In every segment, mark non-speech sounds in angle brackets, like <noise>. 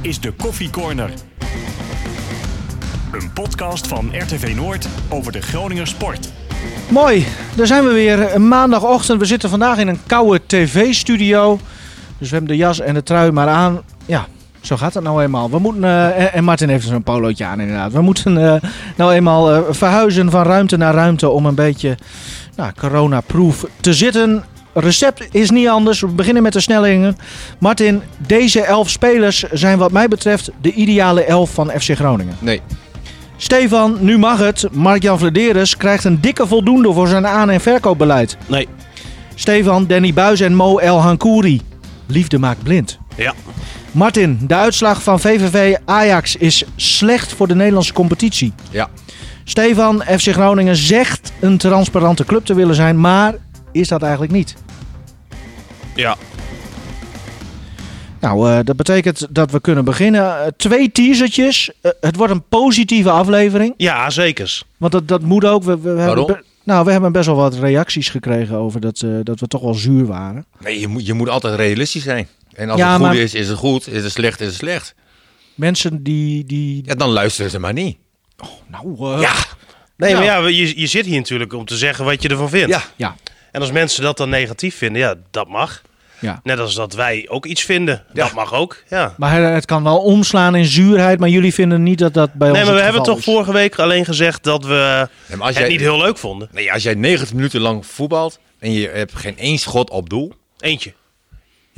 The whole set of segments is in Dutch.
is de Koffie Corner. Een podcast van RTV Noord over de Groninger sport. Mooi, daar zijn we weer. Maandagochtend. We zitten vandaag in een koude tv-studio. Dus we hebben de jas en de trui maar aan. Ja, zo gaat het nou eenmaal. We moeten, eh, en- Martin heeft zo'n polootje aan inderdaad. We moeten eh, nou eenmaal eh, verhuizen van ruimte naar ruimte om een beetje nou, corona-proof te zitten. Recept is niet anders. We beginnen met de snellingen. Martin, deze elf spelers zijn wat mij betreft de ideale elf van FC Groningen. Nee. Stefan, nu mag het. Mark-Jan Vladeres krijgt een dikke voldoende voor zijn aan- en verkoopbeleid. Nee. Stefan, Danny Buis en Mo El Hankouri. Liefde maakt blind. Ja. Martin, de uitslag van VVV Ajax is slecht voor de Nederlandse competitie. Ja. Stefan, FC Groningen zegt een transparante club te willen zijn, maar is dat eigenlijk niet. Ja. Nou, eh, dat betekent dat we kunnen beginnen. Eh, twee teasertjes. Eh, het wordt een positieve aflevering. Ja, zekers. Want dat, dat moet ook. We, we Waarom? nou, we hebben best wel wat reacties gekregen over dat, eh, dat we toch wel zuur waren. Nee, je moet, je moet altijd realistisch zijn. En als Ja, het goed maar- is, is het goed. Is het slecht, is het slecht. Mensen die. die Ja, dan luisteren ze maar niet. nou, eh, Ja. Nee, Ja. maar ja, je, je zit hier natuurlijk om te zeggen wat je ervan vindt. Ja. ja, En als mensen dat dan negatief vinden, ja, dat mag. ja. Net als dat wij ook iets vinden, Ja. dat mag ook. Ja. Maar het kan wel omslaan in zuurheid, maar jullie vinden niet dat dat bij ons. Nee, maar we hebben toch is. vorige week alleen gezegd dat we Nee, als het jij, niet heel leuk vonden. nee, als jij 90 minuten lang voetbalt en je hebt geen één schot op doel. Eentje.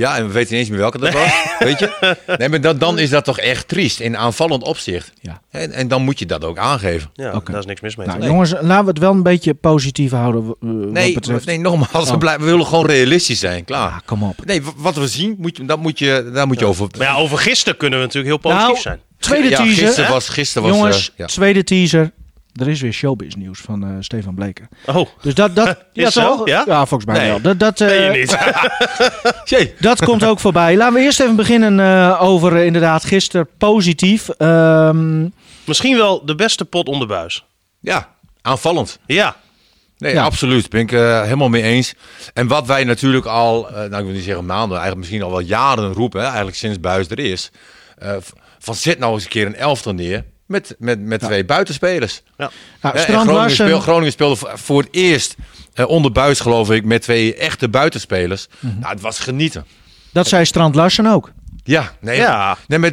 Ja, en we weten niet eens meer welke dat was. Weet je? <laughs> Nee, maar dan, dan is dat toch echt triest in aanvallend opzicht. Ja. En, en dan moet je dat ook aangeven. Ja, Oké. daar is niks mis mee. Nou, jongens, laten we het wel een beetje positief houden. eh, Nee, wat betreft. nee nogmaals, we, Oh. blijven, we willen gewoon realistisch zijn. Klaar. Ah, kom op. Nee, wat we zien, moet je, dat moet je, daar moet je over... Maar ja, over gisteren kunnen we natuurlijk heel positief Nou, zijn. Tweede ja, teaser. Gisteren was, gisteren was Jongens, eh, ja. tweede teaser. Er is weer showbiz nieuws van eh, Stefan Bleker. Oh, Dus dat, dat <laughs> ja, Is zo? toch? Ja? volgens mij Nee. wel. Dat, dat, je eh, niet. <laughs> Dat komt ook voorbij. Laten we eerst even beginnen eh, over inderdaad gisteren positief. Ehm, Misschien wel de beste pot onder buis. Ja, aanvallend. Ja. Nee, Ja. absoluut. Ben ik eh, helemaal mee eens. En wat wij natuurlijk al, eh, nou ik wil niet zeggen maanden, eigenlijk misschien al wel jaren roepen, hè, eigenlijk sinds Buis er is. eh, van zet nou eens een keer een elftal neer met, met, met twee buitenspelers. ja. nou, Groningen, speel- Groningen speelde voor- voor het eerst eh, onder Buis geloof ik met twee echte buitenspelers. Mhm. Nou, het was genieten. dat zei Strand Larsen ook. Ja, nee, Ja. nee maar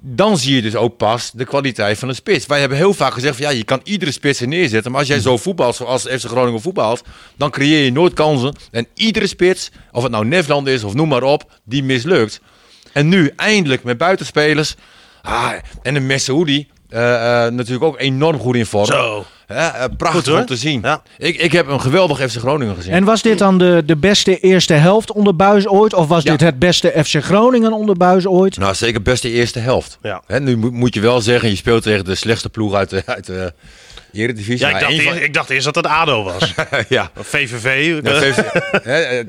dan zie je dus ook pas de kwaliteit van een spits. Wij hebben heel vaak gezegd van ja, je kan iedere spits er neerzetten. Maar als jij zo voetbalt zoals FC Groningen voetbalt, dan creëer je nooit kansen. En iedere spits, of het nou Nefland is of noem maar op, die mislukt. En nu eindelijk met buitenspelers. Ah, en een Messehoudi, eh eh natuurlijk ook enorm goed in vorm. Zo. Eh, prachtig Goed, om te zien. Ja. Ik, ik heb een geweldig FC Groningen gezien. En was dit dan de, de beste eerste helft onder Buis ooit? Of was Ja. dit het beste FC Groningen onder Buis ooit? Nou, zeker best de eerste helft. Ja. Hè, nu moet, je wel zeggen, je speelt tegen de slechtste ploeg uit de, uit de Eredivisie. Ja, ik dacht, ik dacht eerst dat het ADO was. <laughs> ja. Of VVV. Nou,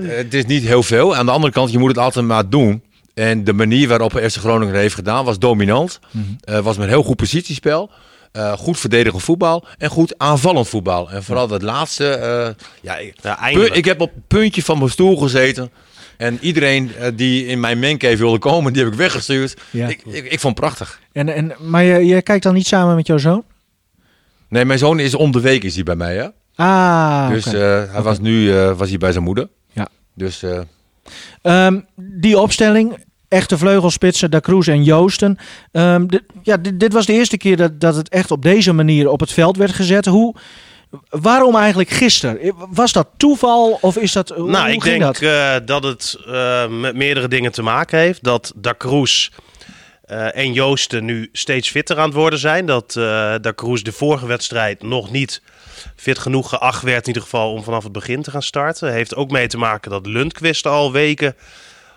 het is niet heel veel. Aan de andere kant, je moet het altijd maar doen. En de manier waarop FC Groningen heeft gedaan was dominant. Eh, was met heel goed positiespel. Eh, goed verdedigend voetbal en goed aanvallend voetbal. En vooral dat laatste. eh, ja, ik, Ja, eindelijk. pu- ik heb op het puntje van mijn stoel gezeten. En iedereen die in mijn mancave wilde komen, die heb ik weggestuurd. Ja. Ik, ik, ik vond het prachtig. En, en, maar je, je kijkt dan niet samen met jouw zoon? Nee, mijn zoon is om de week is hij bij mij, hè? Ah, dus eh, hij was nu eh, was hij bij zijn moeder. Ja. Dus eh, Ehm, die opstelling, echte vleugelspitsen, Da Cruz en Joosten. Ehm, dit, ja, dit, dit was de eerste keer dat, dat het echt op deze manier op het veld werd gezet. Hoe, waarom eigenlijk gisteren? Was dat toeval of is dat, hoe, Nou, hoe ik denk dat? eh, dat het eh, met meerdere dingen te maken heeft. Dat Da Cruz eh, en Joosten nu steeds fitter aan het worden zijn. Dat eh Da Cruz de vorige wedstrijd nog niet fit genoeg geacht werd in ieder geval om vanaf het begin te gaan starten. Heeft ook mee te maken dat Lundqvist al weken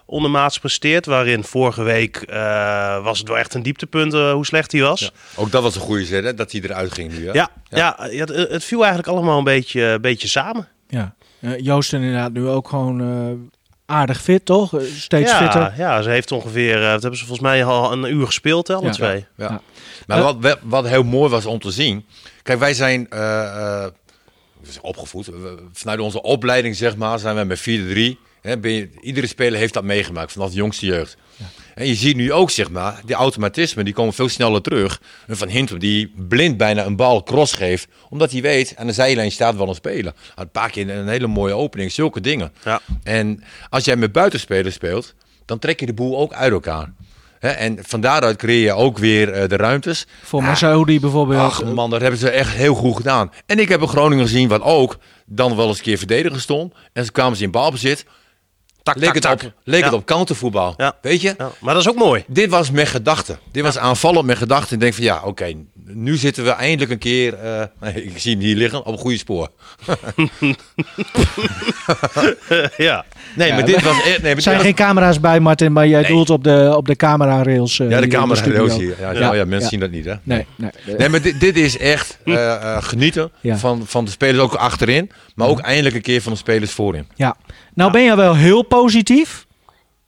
ondermaats presteert. Waarin vorige week eh, was het wel echt een dieptepunt hoe slecht hij was. ook dat was een goede zet, hè, dat hij eruit ging nu. Hè? Ja, ja. ja, het, het viel eigenlijk allemaal een beetje, een beetje samen. Ja. Eh, Joosten inderdaad nu ook gewoon eh, aardig fit, toch? Steeds ja, fitter. Ja, ze heeft ongeveer, eh, wat hebben ze volgens mij al een uur gespeeld, hè, alle Ja. twee. Ja. Ja. Maar Eh, wat, wat- heel mooi was om te zien. Kijk, wij zijn eh, eh, we opgevoed. We- Vanuit onze opleiding, zeg maar, zijn wij met 4-3 Hè, ben je, iedere speler heeft dat meegemaakt vanaf de jongste jeugd. En je ziet nu ook, zeg maar, die automatismen die komen veel sneller terug. Een Van Hintem die blind bijna een bal cross geeft. Omdat hij weet, aan de zijlijn staat wel een speler. Een paar keer een hele mooie opening, zulke dingen. Ja. En als jij met buitenspelers speelt, dan trek je de boel ook uit elkaar. En van daaruit creëer je ook weer eh, de ruimtes. Voor Masaudi bijvoorbeeld. Ach man, dat hebben ze echt heel goed gedaan. En ik heb een Groningen gezien wat ook dan wel eens een keer verdedigen stond. En ze kwamen ze in balbezit. Tak, Leek, tak, het, tak. op, leek Ja. het op countervoetbal. Ja. Weet je? Ja, maar dat is ook mooi. Dit was met gedachten. Dit was aanvallend met gedachten. En ik denk van ja, oké, nu zitten we eindelijk een keer, eh, <laughs> ik zie hem hier liggen, op een goede spoor. <laughs> ja. Nee, maar dit was echt... Nee, Er zijn dit geen camera's bij, Martin, maar jij doelt op de, op de camera-rails. eh, ja, de hier in camera studio. roos hier. Ja, Ja. ja, ja, mensen Ja. zien dat niet, hè? Nee, nee. Nee, maar dit, dit is echt eh, eh, genieten Ja. van, van de spelers ook achterin. Maar ook eindelijk een keer van de spelers voorin. Ja. Nou ben je wel heel positief.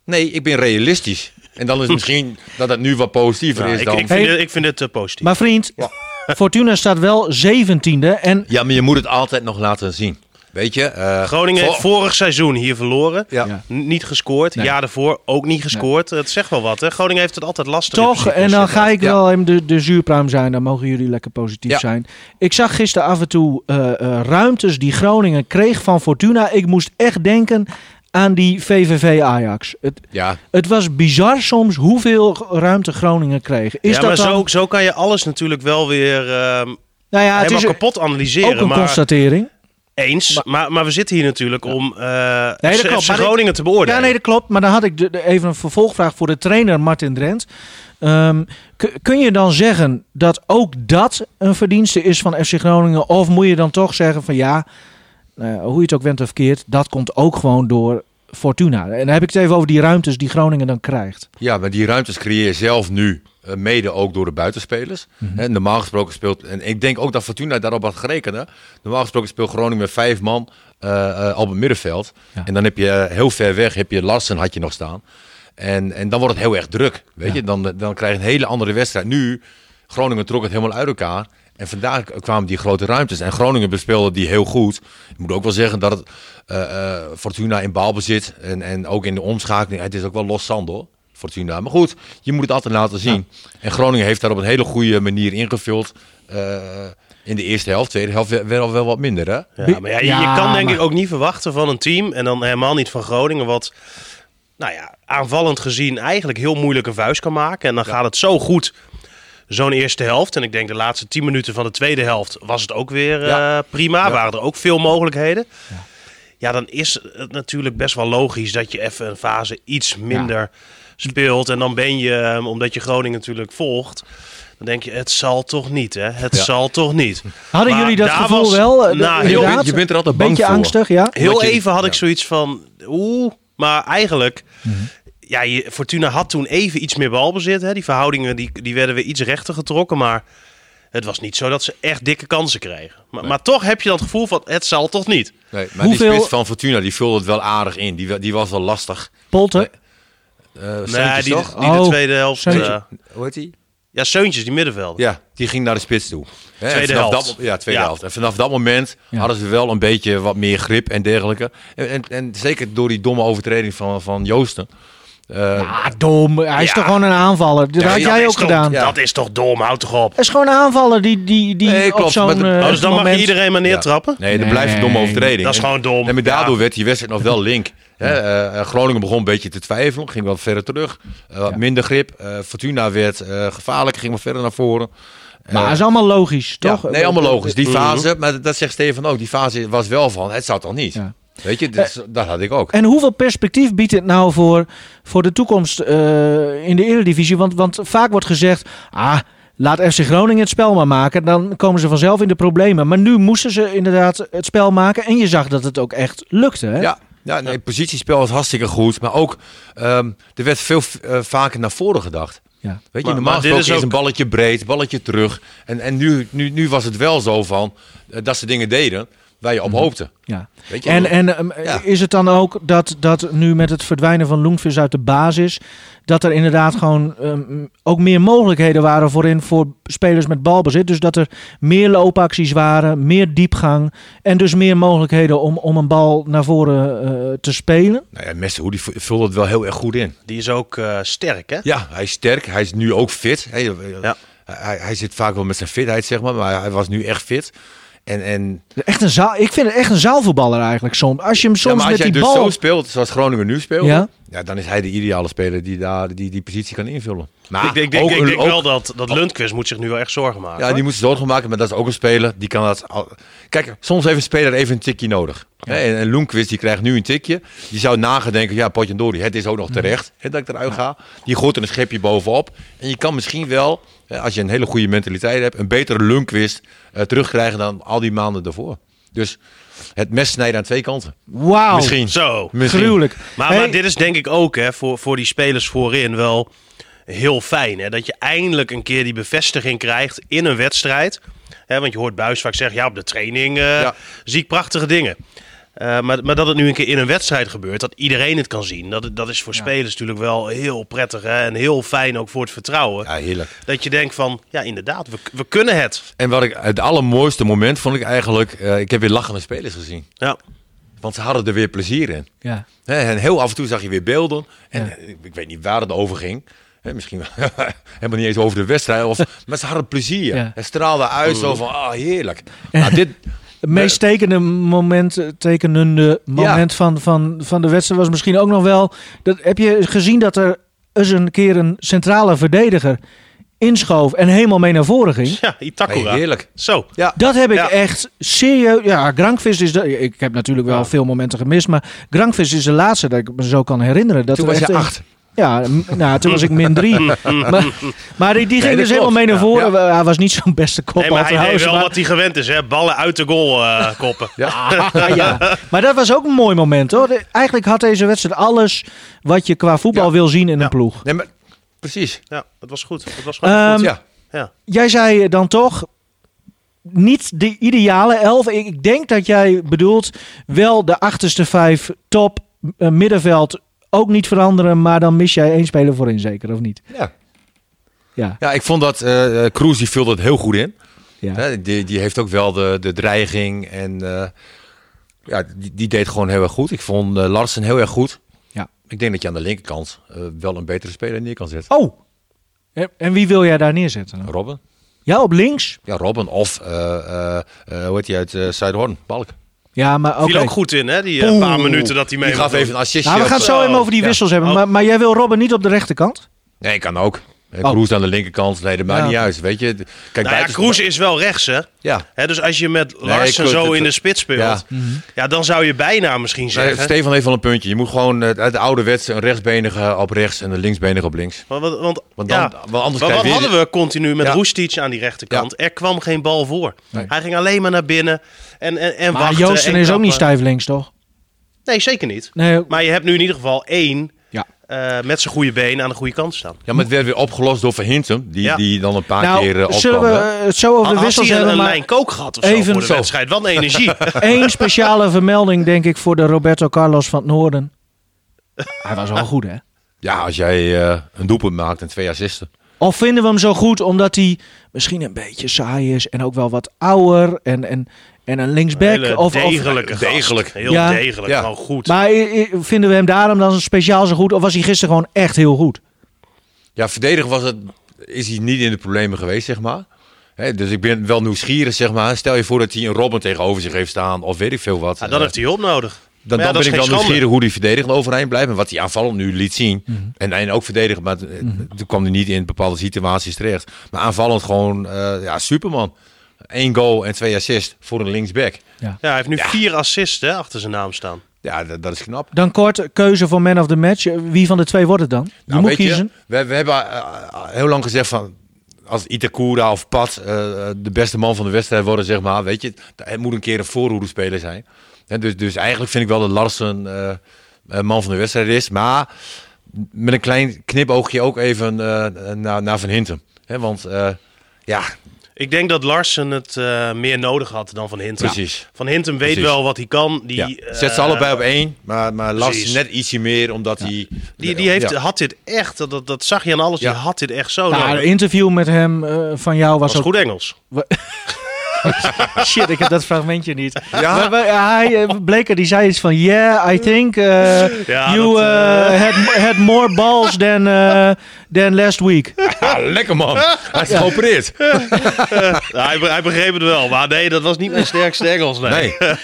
Nee, ik ben realistisch. En dan is het <laughs> misschien dat het nu wat positiever Ja, is ik, dan... ik, vind Hey. het, ik vind het eh, positief. Maar vriend, <laughs> Fortuna staat wel zeventiende. En Ja, maar je moet het altijd nog laten zien. Weet je? eh, Groningen heeft vorig seizoen hier verloren. Ja. Ja. Niet gescoord. Nee. Jaar daarvoor ook niet gescoord. Het zegt wel wat. Hè? Groningen heeft het altijd lastig. toch, en dan ga ik Ja. wel even de, de zuurpruim zijn. Dan mogen jullie lekker positief Ja. zijn. Ik zag gisteren af en toe eh, eh, ruimtes die Groningen kreeg van Fortuna. Ik moest echt denken aan die VVV Ajax. Het, Ja, het was bizar soms hoeveel ruimte Groningen kreeg. Is ja, dat maar dan... zo, zo kan je alles natuurlijk wel weer ehm, nou ja, het helemaal is kapot analyseren. ook een maar constatering. eens. Maar, maar, we zitten hier natuurlijk om klopt, maar Groningen te beoordelen. Ja, nee, dat klopt. Maar dan had ik de, de- even een vervolgvraag voor de trainer Martin Drent. Ehm, kun je dan zeggen dat ook dat een verdienste is van FC Groningen? Of moet je dan toch zeggen van ja, nou hoe je het ook went of keert, dat komt ook gewoon door Fortuna. En dan heb ik het even over die ruimtes die Groningen dan krijgt. ja, maar die ruimtes creëer je zelf nu. eh, mede ook door de buitenspelers. Hè, normaal gesproken speelt... En ik denk ook dat Fortuna daarop had gerekend. Hè. Normaal gesproken speelt Groningen met vijf man eh, op het middenveld. Ja. En dan heb je heel ver weg, heb je Larsen had je nog staan. En, en dan wordt het heel erg druk. Weet Ja. je? Dan, dan krijg je een hele andere wedstrijd. Nu, Groningen trok het helemaal uit elkaar. En vandaar kwamen die grote ruimtes. En Groningen bespeelde die heel goed. Ik moet ook wel zeggen dat het eh, eh, Fortuna in balbezit. En, en ook in de omschakeling. Het is ook wel los zand hoor. Fortuna. Maar goed, je moet het altijd laten zien. En Groningen heeft daar op een hele goede manier ingevuld. eh, in de eerste helft. Tweede helft wel, wel, wel wat minder hè. Ja, maar ja, je, Ja, je kan denk maar- ik ook niet verwachten van een team. En dan helemaal niet van Groningen. Wat nou ja, aanvallend gezien eigenlijk heel moeilijk een vuist kan maken. En dan gaat het zo goed. Zo'n eerste helft. En ik denk de laatste 10 minuten van de tweede helft was het ook weer eh, Ja. prima. Ja. Waren er ook veel mogelijkheden. Ja. dan is het natuurlijk best wel logisch dat je even een fase iets minder speelt. En dan ben je, eh, omdat je Groningen natuurlijk volgt. Dan denk je, het zal toch niet, hè? Het Ja. zal toch niet. Hadden Maar jullie dat gevoel was- wel? eh, Nou, de- heel- je bent er altijd bang Beetje voor. angstig, ja? Heel je- even had ik zoiets van, oeh, maar eigenlijk, Mhm. Ja, je, Fortuna had toen even iets meer balbezit. Hè. Die verhoudingen die, die werden weer iets rechter getrokken, maar het was niet zo dat ze echt dikke kansen kregen. Maar, maar toch heb je dat gevoel van, het zal toch niet. Nee, maar Hoeveel- die spits van Fortuna die vulde het wel aardig in. Die, die was wel lastig. Polter? Eh Nee, die, toch? die de Oh, tweede helft. Eh, Hoe heet die? ja, Seuntjes, die middenvelder. Ja, die ging naar de spits toe. Hè, Tweede helft. Dat, ja, tweede Ja. helft. En vanaf dat moment Ja. hadden ze wel een beetje wat meer grip en dergelijke. En, en, en zeker door die domme overtreding van, van Joosten. Eh, Ah, dom. Hij is Ja. toch gewoon een aanvaller. Dat Ja, had ja, jij Dat ook is toch- gedaan. Dat is toch dom, houd toch op. Het is gewoon een aanvaller die, die, die Nee, op klopt, zo'n maar de- eh, Oh, dus dan mag moment... iedereen maar neertrappen? Nee, dat blijft een domme overtreding. Dat is gewoon dom. En daardoor Ja. werd die wedstrijd nog wel link. Hè, eh, Groningen begon een beetje te twijfelen, ging wat verder terug. Eh, wat Ja. minder grip. Eh, Fortuna werd eh, gevaarlijk, ging wat verder naar voren. Maar het is allemaal logisch, ja, toch? nee, allemaal logisch. Die Mhm. fase, maar dat zegt Steven ook, die fase was wel van, het zou toch niet? Weet je, dus, dat had ik ook. En hoeveel perspectief biedt het nou voor, voor de toekomst eh, in de Eredivisie? Want, want vaak wordt gezegd, ah, laat FC Groningen het spel maar maken. Dan komen ze vanzelf in de problemen. Maar nu moesten ze inderdaad het spel maken. En je zag dat het ook echt lukte. Hè? Ja, ja nee, positiespel was hartstikke goed. Maar ook, ehm, er werd veel eh, vaker naar voren gedacht. Ja. Weet je, Maar- normaal gesproken is een balletje breed, balletje terug. En, en nu, nu, nu was het wel zo van, eh, dat ze dingen deden. Waar je op hoopte. Ja. Weet je? En, en ehm, Ja. is het dan ook dat, dat nu met het verdwijnen van Loengvis uit de basis, dat er inderdaad gewoon ehm, ook meer mogelijkheden waren voorin voor spelers met balbezit? Dus dat er meer loopacties waren, meer diepgang en dus meer mogelijkheden om, om een bal naar voren eh, te spelen? Nou ja, Messi, die vult het wel heel erg goed in. Die is ook eh, sterk, hè? Ja, hij is sterk. Hij is nu ook fit. Hij, Ja. hij, hij zit vaak wel met zijn fitheid, zeg maar. Maar hij was nu echt fit. En, en Echt een zaal, ik vind het echt een zaalvoetballer eigenlijk soms. Als je hem ja, soms maar als met jij die dus bal... zo speelt, zoals Groningen nu speelt, Ja. ja. dan is hij de ideale speler die daar die, die positie kan invullen. Maar ik denk, denk, ook ik denk ook- wel dat, dat Lundqvist moet zich nu wel echt zorgen maken. Ja, hoor. die moet zich zorgen maken, maar dat is ook een speler. Die kan dat. al- Kijk, soms heeft een speler even een tikje nodig. Hè, En, en die krijgt nu een tikje. Die zou nagedenken, ja, Potjandori, het is ook nog terecht hè, dat ik eruit ga. Die gooit er een schepje bovenop. En je kan misschien wel, als je een hele goede mentaliteit hebt, een betere Lundqvist eh, terugkrijgen dan al die maanden daarvoor. Dus het mes snijden aan twee kanten. Wauw, Misschien. Zo. Misschien. gruwelijk. Maar, Hey, maar dit is denk ik ook hè, voor, voor die spelers voorin wel heel fijn. Hè? Dat je eindelijk een keer die bevestiging krijgt in een wedstrijd. Hè, want je hoort Buis vaak zeggen, ja op de training eh, Ja. zie ik prachtige dingen. Eh, maar, maar dat het nu een keer in een wedstrijd gebeurt, dat iedereen het kan zien. Dat, dat is voor spelers natuurlijk wel heel prettig hè? en heel fijn ook voor het vertrouwen. Ja, heerlijk. Dat je denkt van, ja inderdaad, we, we kunnen het. En wat ik, het allermooiste moment vond ik eigenlijk, eh, ik heb weer lachende spelers gezien. Ja. Want ze hadden er weer plezier in. Ja. Hè, en heel af en toe zag je weer beelden. En Ja. eh, ik weet niet waar het over ging. Hè, misschien wel- <laughs> helemaal niet eens over de wedstrijd. Of, maar ze hadden plezier. Ja. Het straalde uit zo van, ah, heerlijk. Nou, dit, Het meest tekende moment, eh, tekenende moment van, van, van de wedstrijd was misschien ook nog wel... Dat, heb je gezien dat er eens een keer een centrale verdediger inschoof en helemaal mee naar voren ging? Ja, Itakura. hey, heerlijk. Zo. Ja, Dat heb ik Ja. echt serieus... Ja, Grankvist is... De, ik heb natuurlijk wel veel momenten gemist, maar Grankvist is de laatste dat ik me zo kan herinneren. Dat toen was echt je een- acht. Ja, nou, toen was ik min drie. <laughs> maar, maar die, die ging dat dus helemaal mee naar voren. Ja. Hij was niet zo'n beste kop Nee, maar hij deed trouwens, wel maar- wat hij gewend is, hè? Ballen uit de goal eh, koppen. Ja. <laughs> Ah, ja. Maar dat was ook een mooi moment hoor. Eigenlijk had deze wedstrijd alles wat je qua voetbal Ja. wil zien in Ja. een ploeg. Nee, maar, precies. Ja, het was goed. Het was gewoon Ehm, goed. Ja. Ja. Jij zei dan toch niet de ideale elf. Ik, ik denk dat jij bedoelt wel de achterste vijf top eh, middenveld ook niet veranderen. Maar dan mis jij één speler voorin zeker of niet? Ja. Ja. ja, ik vond dat eh eh, Kroes die vulde het heel goed in. ja. Hè, die, die heeft ook wel de, de dreiging en eh, ja, die, die deed gewoon heel erg goed. Ik vond eh, Larsen heel erg goed. Ja. Ik denk dat je aan de linkerkant eh, wel een betere speler neer kan zetten. Oh. En, en wie wil jij daar neerzetten? dan? Robben. Ja, op links? Ja, Robben of eh, eh, eh, hoe heet hij uit eh Zuidhoorn? Balk. Ja, maar. Viel ook goed in, hè? Die eh, Oeh. paar minuten dat hij mee Die gaf mocht even een assistje. Nou, we gaan het zo even over die Ja. wissels hebben. Oh. Maar, maar jij wil Robben niet op de rechterkant? Nee, kan ook. En Oh. Kroes aan de linkerkant. Nee, dat maakt Ja. niet uit. Weet je. Kijk, Nou ja, Kroes is wel rechts, hè? Ja. Hè, dus als je met Larsen ik- zo het- in de spits speelt, Ja. ja. dan zou je bijna misschien Nee, zeggen... Stefan heeft wel een puntje. Je moet gewoon eh, uit de ouderwetse een rechtsbenige op rechts en een linksbenige op links. Want, want, want, Want dan- ja, want anders maar wat hadden we continu met Ja. Roestic aan die rechterkant? Er kwam geen bal voor. Nee. Hij ging alleen maar naar binnen en, en, en Maar wachten Joosten en is ook niet stijf links, toch? Nee, zeker niet. Nee, Maar je hebt nu in ieder geval één Ja. eh, met zijn goede been aan de goede kant staan. Ja, maar het werd weer opgelost door Verhintem. Die, Ja. die dan een paar nou, keer eh, zullen we opkwam, het zo over de wissels hebben, een maar lijn kook gehad of zo even voor de zo. wedstrijd? Wat een <laughs> energie. één speciale vermelding, denk ik, voor de Roberto Carlos van het Noorden. Hij was wel goed, hè? Ja, als jij eh, een doelpunt maakt en twee assisten. Of vinden we hem zo goed omdat hij misschien een beetje saai is en ook wel wat ouder en, en, en een linksback? Hele of, of, degelijke gast. Degelijk. Heel Ja. degelijk, Ja. gewoon goed. maar vinden we hem daarom dan speciaal zo goed? Of was hij gisteren gewoon echt heel goed? Ja, verdedigen was het, is hij niet in de problemen geweest, zeg maar. Hè, dus ik ben wel nieuwsgierig, zeg maar. Stel je voor dat hij een Robben tegenover zich heeft staan, of weet ik veel wat. Ja, dan heeft hij hulp nodig. dan, ja, dan dat ben ik is wel geen schande. nieuwsgierig hoe hij verdedigend overeind blijft. En wat hij aanvallend nu liet zien. Mhm. en, en ook verdedigen, maar eh, toen kwam hij niet in bepaalde situaties terecht. Maar aanvallend gewoon, eh, ja, superman. Eén goal en twee assists voor een linksback. Ja, hij heeft nu vier assists hè, achter zijn naam staan. Ja, dat, dat is knap. Dan kort, keuze voor man of the match. Wie van de twee wordt het dan? Je Nou, moet weet kiezen. we, we hebben eh, eh, heel lang gezegd van... Als Itakura of Pat eh, de beste man van de wedstrijd worden, zeg maar. Weet je, het moet een keer een voorhoede speler zijn. Hè, dus, dus eigenlijk vind ik wel dat Larsen eh, eh, man van de wedstrijd is. Maar met een klein knipoogje ook even eh, naar, naar Van Hintem. Hè, want eh, ja, Ik denk dat Larsen het eh, meer nodig had dan Van Hintem. Precies. Van Hintem weet Precies. wel wat hij kan. Die, Ja. eh, Zet ze allebei op één, maar, maar Lars precies. net ietsje meer, omdat hij... Die, die heeft, Ja. had dit echt, dat, dat, dat zag je aan alles, Ja. die had dit echt zo Nou, een interview met hem eh, van jou was, was ook... goed Engels. <laughs> <laughs> <laughs> Shit, ik heb dat fragmentje niet. Ja? Maar, maar hij, eh, Bleker die zei iets van... Yeah, I think uh, Ja, you dat, uh, had, had more balls than, uh, than last week. Ja, lekker man. Hij is geopereerd. Ja, hij, hij begreep het wel, maar nee, dat was niet mijn sterkste Engels. Nee. Nee. <laughs>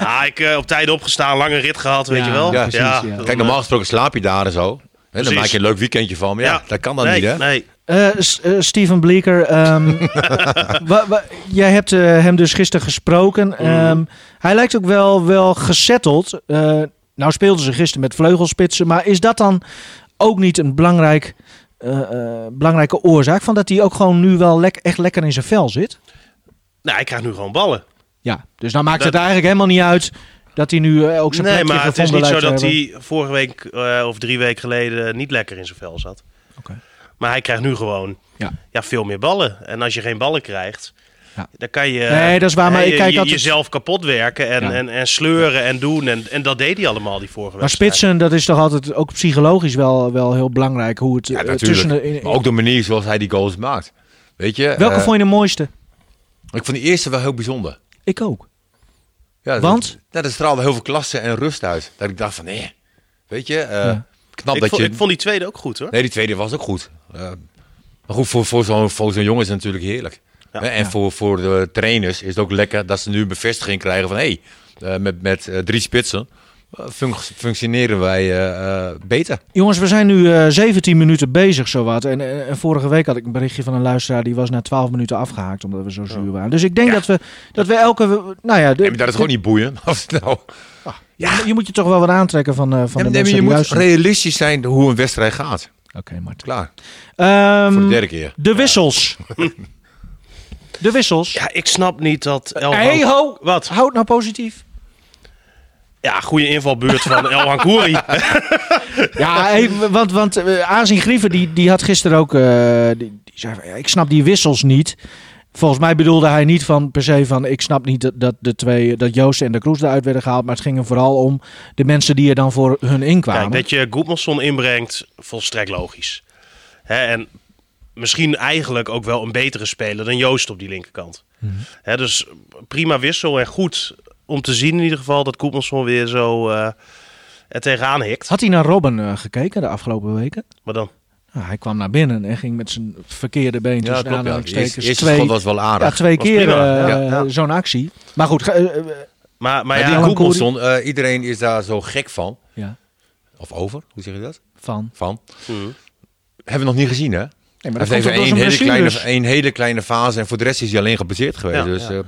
Ja, ik eh, op tijd opgestaan, lange rit gehad, weet Ja, je wel. ja, precies, Kijk, normaal gesproken slaap je daar en zo. Hè, dan maak je een leuk weekendje van. Maar ja, dat kan dan nee, niet, hè? Nee, Eh, eh, Steven Bleeker, ehm, <laughs> wa- wa- jij hebt eh, hem dus gisteren gesproken. Ehm, Hij lijkt ook wel, wel gesetteld. Eh, nou speelden ze gisteren met vleugelspitsen, maar is dat dan ook niet een belangrijk, belangrijke oorzaak van dat hij ook gewoon nu wel lek- echt lekker in zijn vel zit? nou, hij krijgt nu gewoon ballen. Ja, dus dan maakt Dat- het eigenlijk helemaal niet uit dat hij nu ook zijn Nee, maar het is niet zo dat hebben. hij vorige week of drie weken geleden niet lekker in zijn vel zat. Oké. Maar hij krijgt nu gewoon Ja. ja. veel meer ballen. En als je geen ballen krijgt, Ja. dan kan je, Nee, dat is waar, maar hè, ik kijk je- altijd- jezelf kapot werken en, Ja. en, en sleuren en doen. En, en dat deed hij allemaal die vorige Maar spitsen, dat is toch altijd ook psychologisch wel, wel heel belangrijk. Hoe het Ja, eh, natuurlijk. tussen de, in- Maar ook de manier zoals hij die goals maakt. Weet je? Welke eh, vond je de mooiste? Ik vond die eerste wel heel bijzonder. Ik ook. Ja, Want? Dat, straalde heel veel klasse en rust uit. Dat ik dacht van, nee. Weet je? eh, Ja. Knap ik, dat vond, je... ik vond die tweede ook goed hoor. Nee, die tweede was ook goed. Eh, maar goed, voor, voor zo'n voor zo'n jongen is het natuurlijk heerlijk. Ja. Hè, en Voor, voor de trainers is het ook lekker dat ze nu een bevestiging krijgen van... hé, hey, eh, met, met eh, drie spitsen func- functioneren wij eh, eh, beter. Jongens, we zijn nu eh 17 minuten bezig zowat. En, en vorige week had ik een berichtje van een luisteraar die was na 12 minuten afgehaakt omdat we zo zuur waren. Dus ik denk dat we dat we elke nou ja, de- Nee, dat is gewoon niet boeien. <laughs> Of het nou... je, je moet je toch wel wat aantrekken van, eh, van Ja, de nee, mensen je die moet luisteren. realistisch zijn hoe een wedstrijd gaat. Oké, Martin. Klaar. Ehm, Voor de derde keer. de wissels. <laughs> de wissels. Ja, ik snap niet dat Hey ho, Wat? houd nou positief. Ja, goede invalbeurt van El Hankouri. <laughs> Ja, hey, want, want uh, Aanzien Grieven die, die had gisteren ook, eh, die, die zei ja, ik snap die wissels niet. Volgens mij bedoelde hij niet van per se van, ik snap niet dat, dat de twee, dat Joost en de Kroes eruit werden gehaald, maar het ging er vooral om de mensen die er dan voor hun inkwamen. Kijk, dat je Goedmanson inbrengt, volstrekt logisch. Hè, en misschien eigenlijk ook wel een betere speler dan Joost op die linkerkant. Hè, dus prima wissel en goed om te zien in ieder geval dat Goedmanson weer zo eh er tegenaan hikt. Had hij naar Robben eh, gekeken de afgelopen weken? Maar dan? Nou, hij kwam naar binnen en ging met zijn verkeerde been Ja, tussen klopt. Ja. Twee, schot was wel ja, aardig. twee Was keer eh, Ja, ja. zo'n actie. Maar goed, eh, eh, Maar, maar Maar ja, eh, iedereen is daar zo gek van. ja, Of over, hoe zeg je dat? van. Van. Mhm. Hebben we nog niet gezien, hè? Nee, maar Hij heeft even één hele, kleine, één hele kleine fase en voor de rest is hij alleen gebaseerd geweest. Ja, dus ja. eh,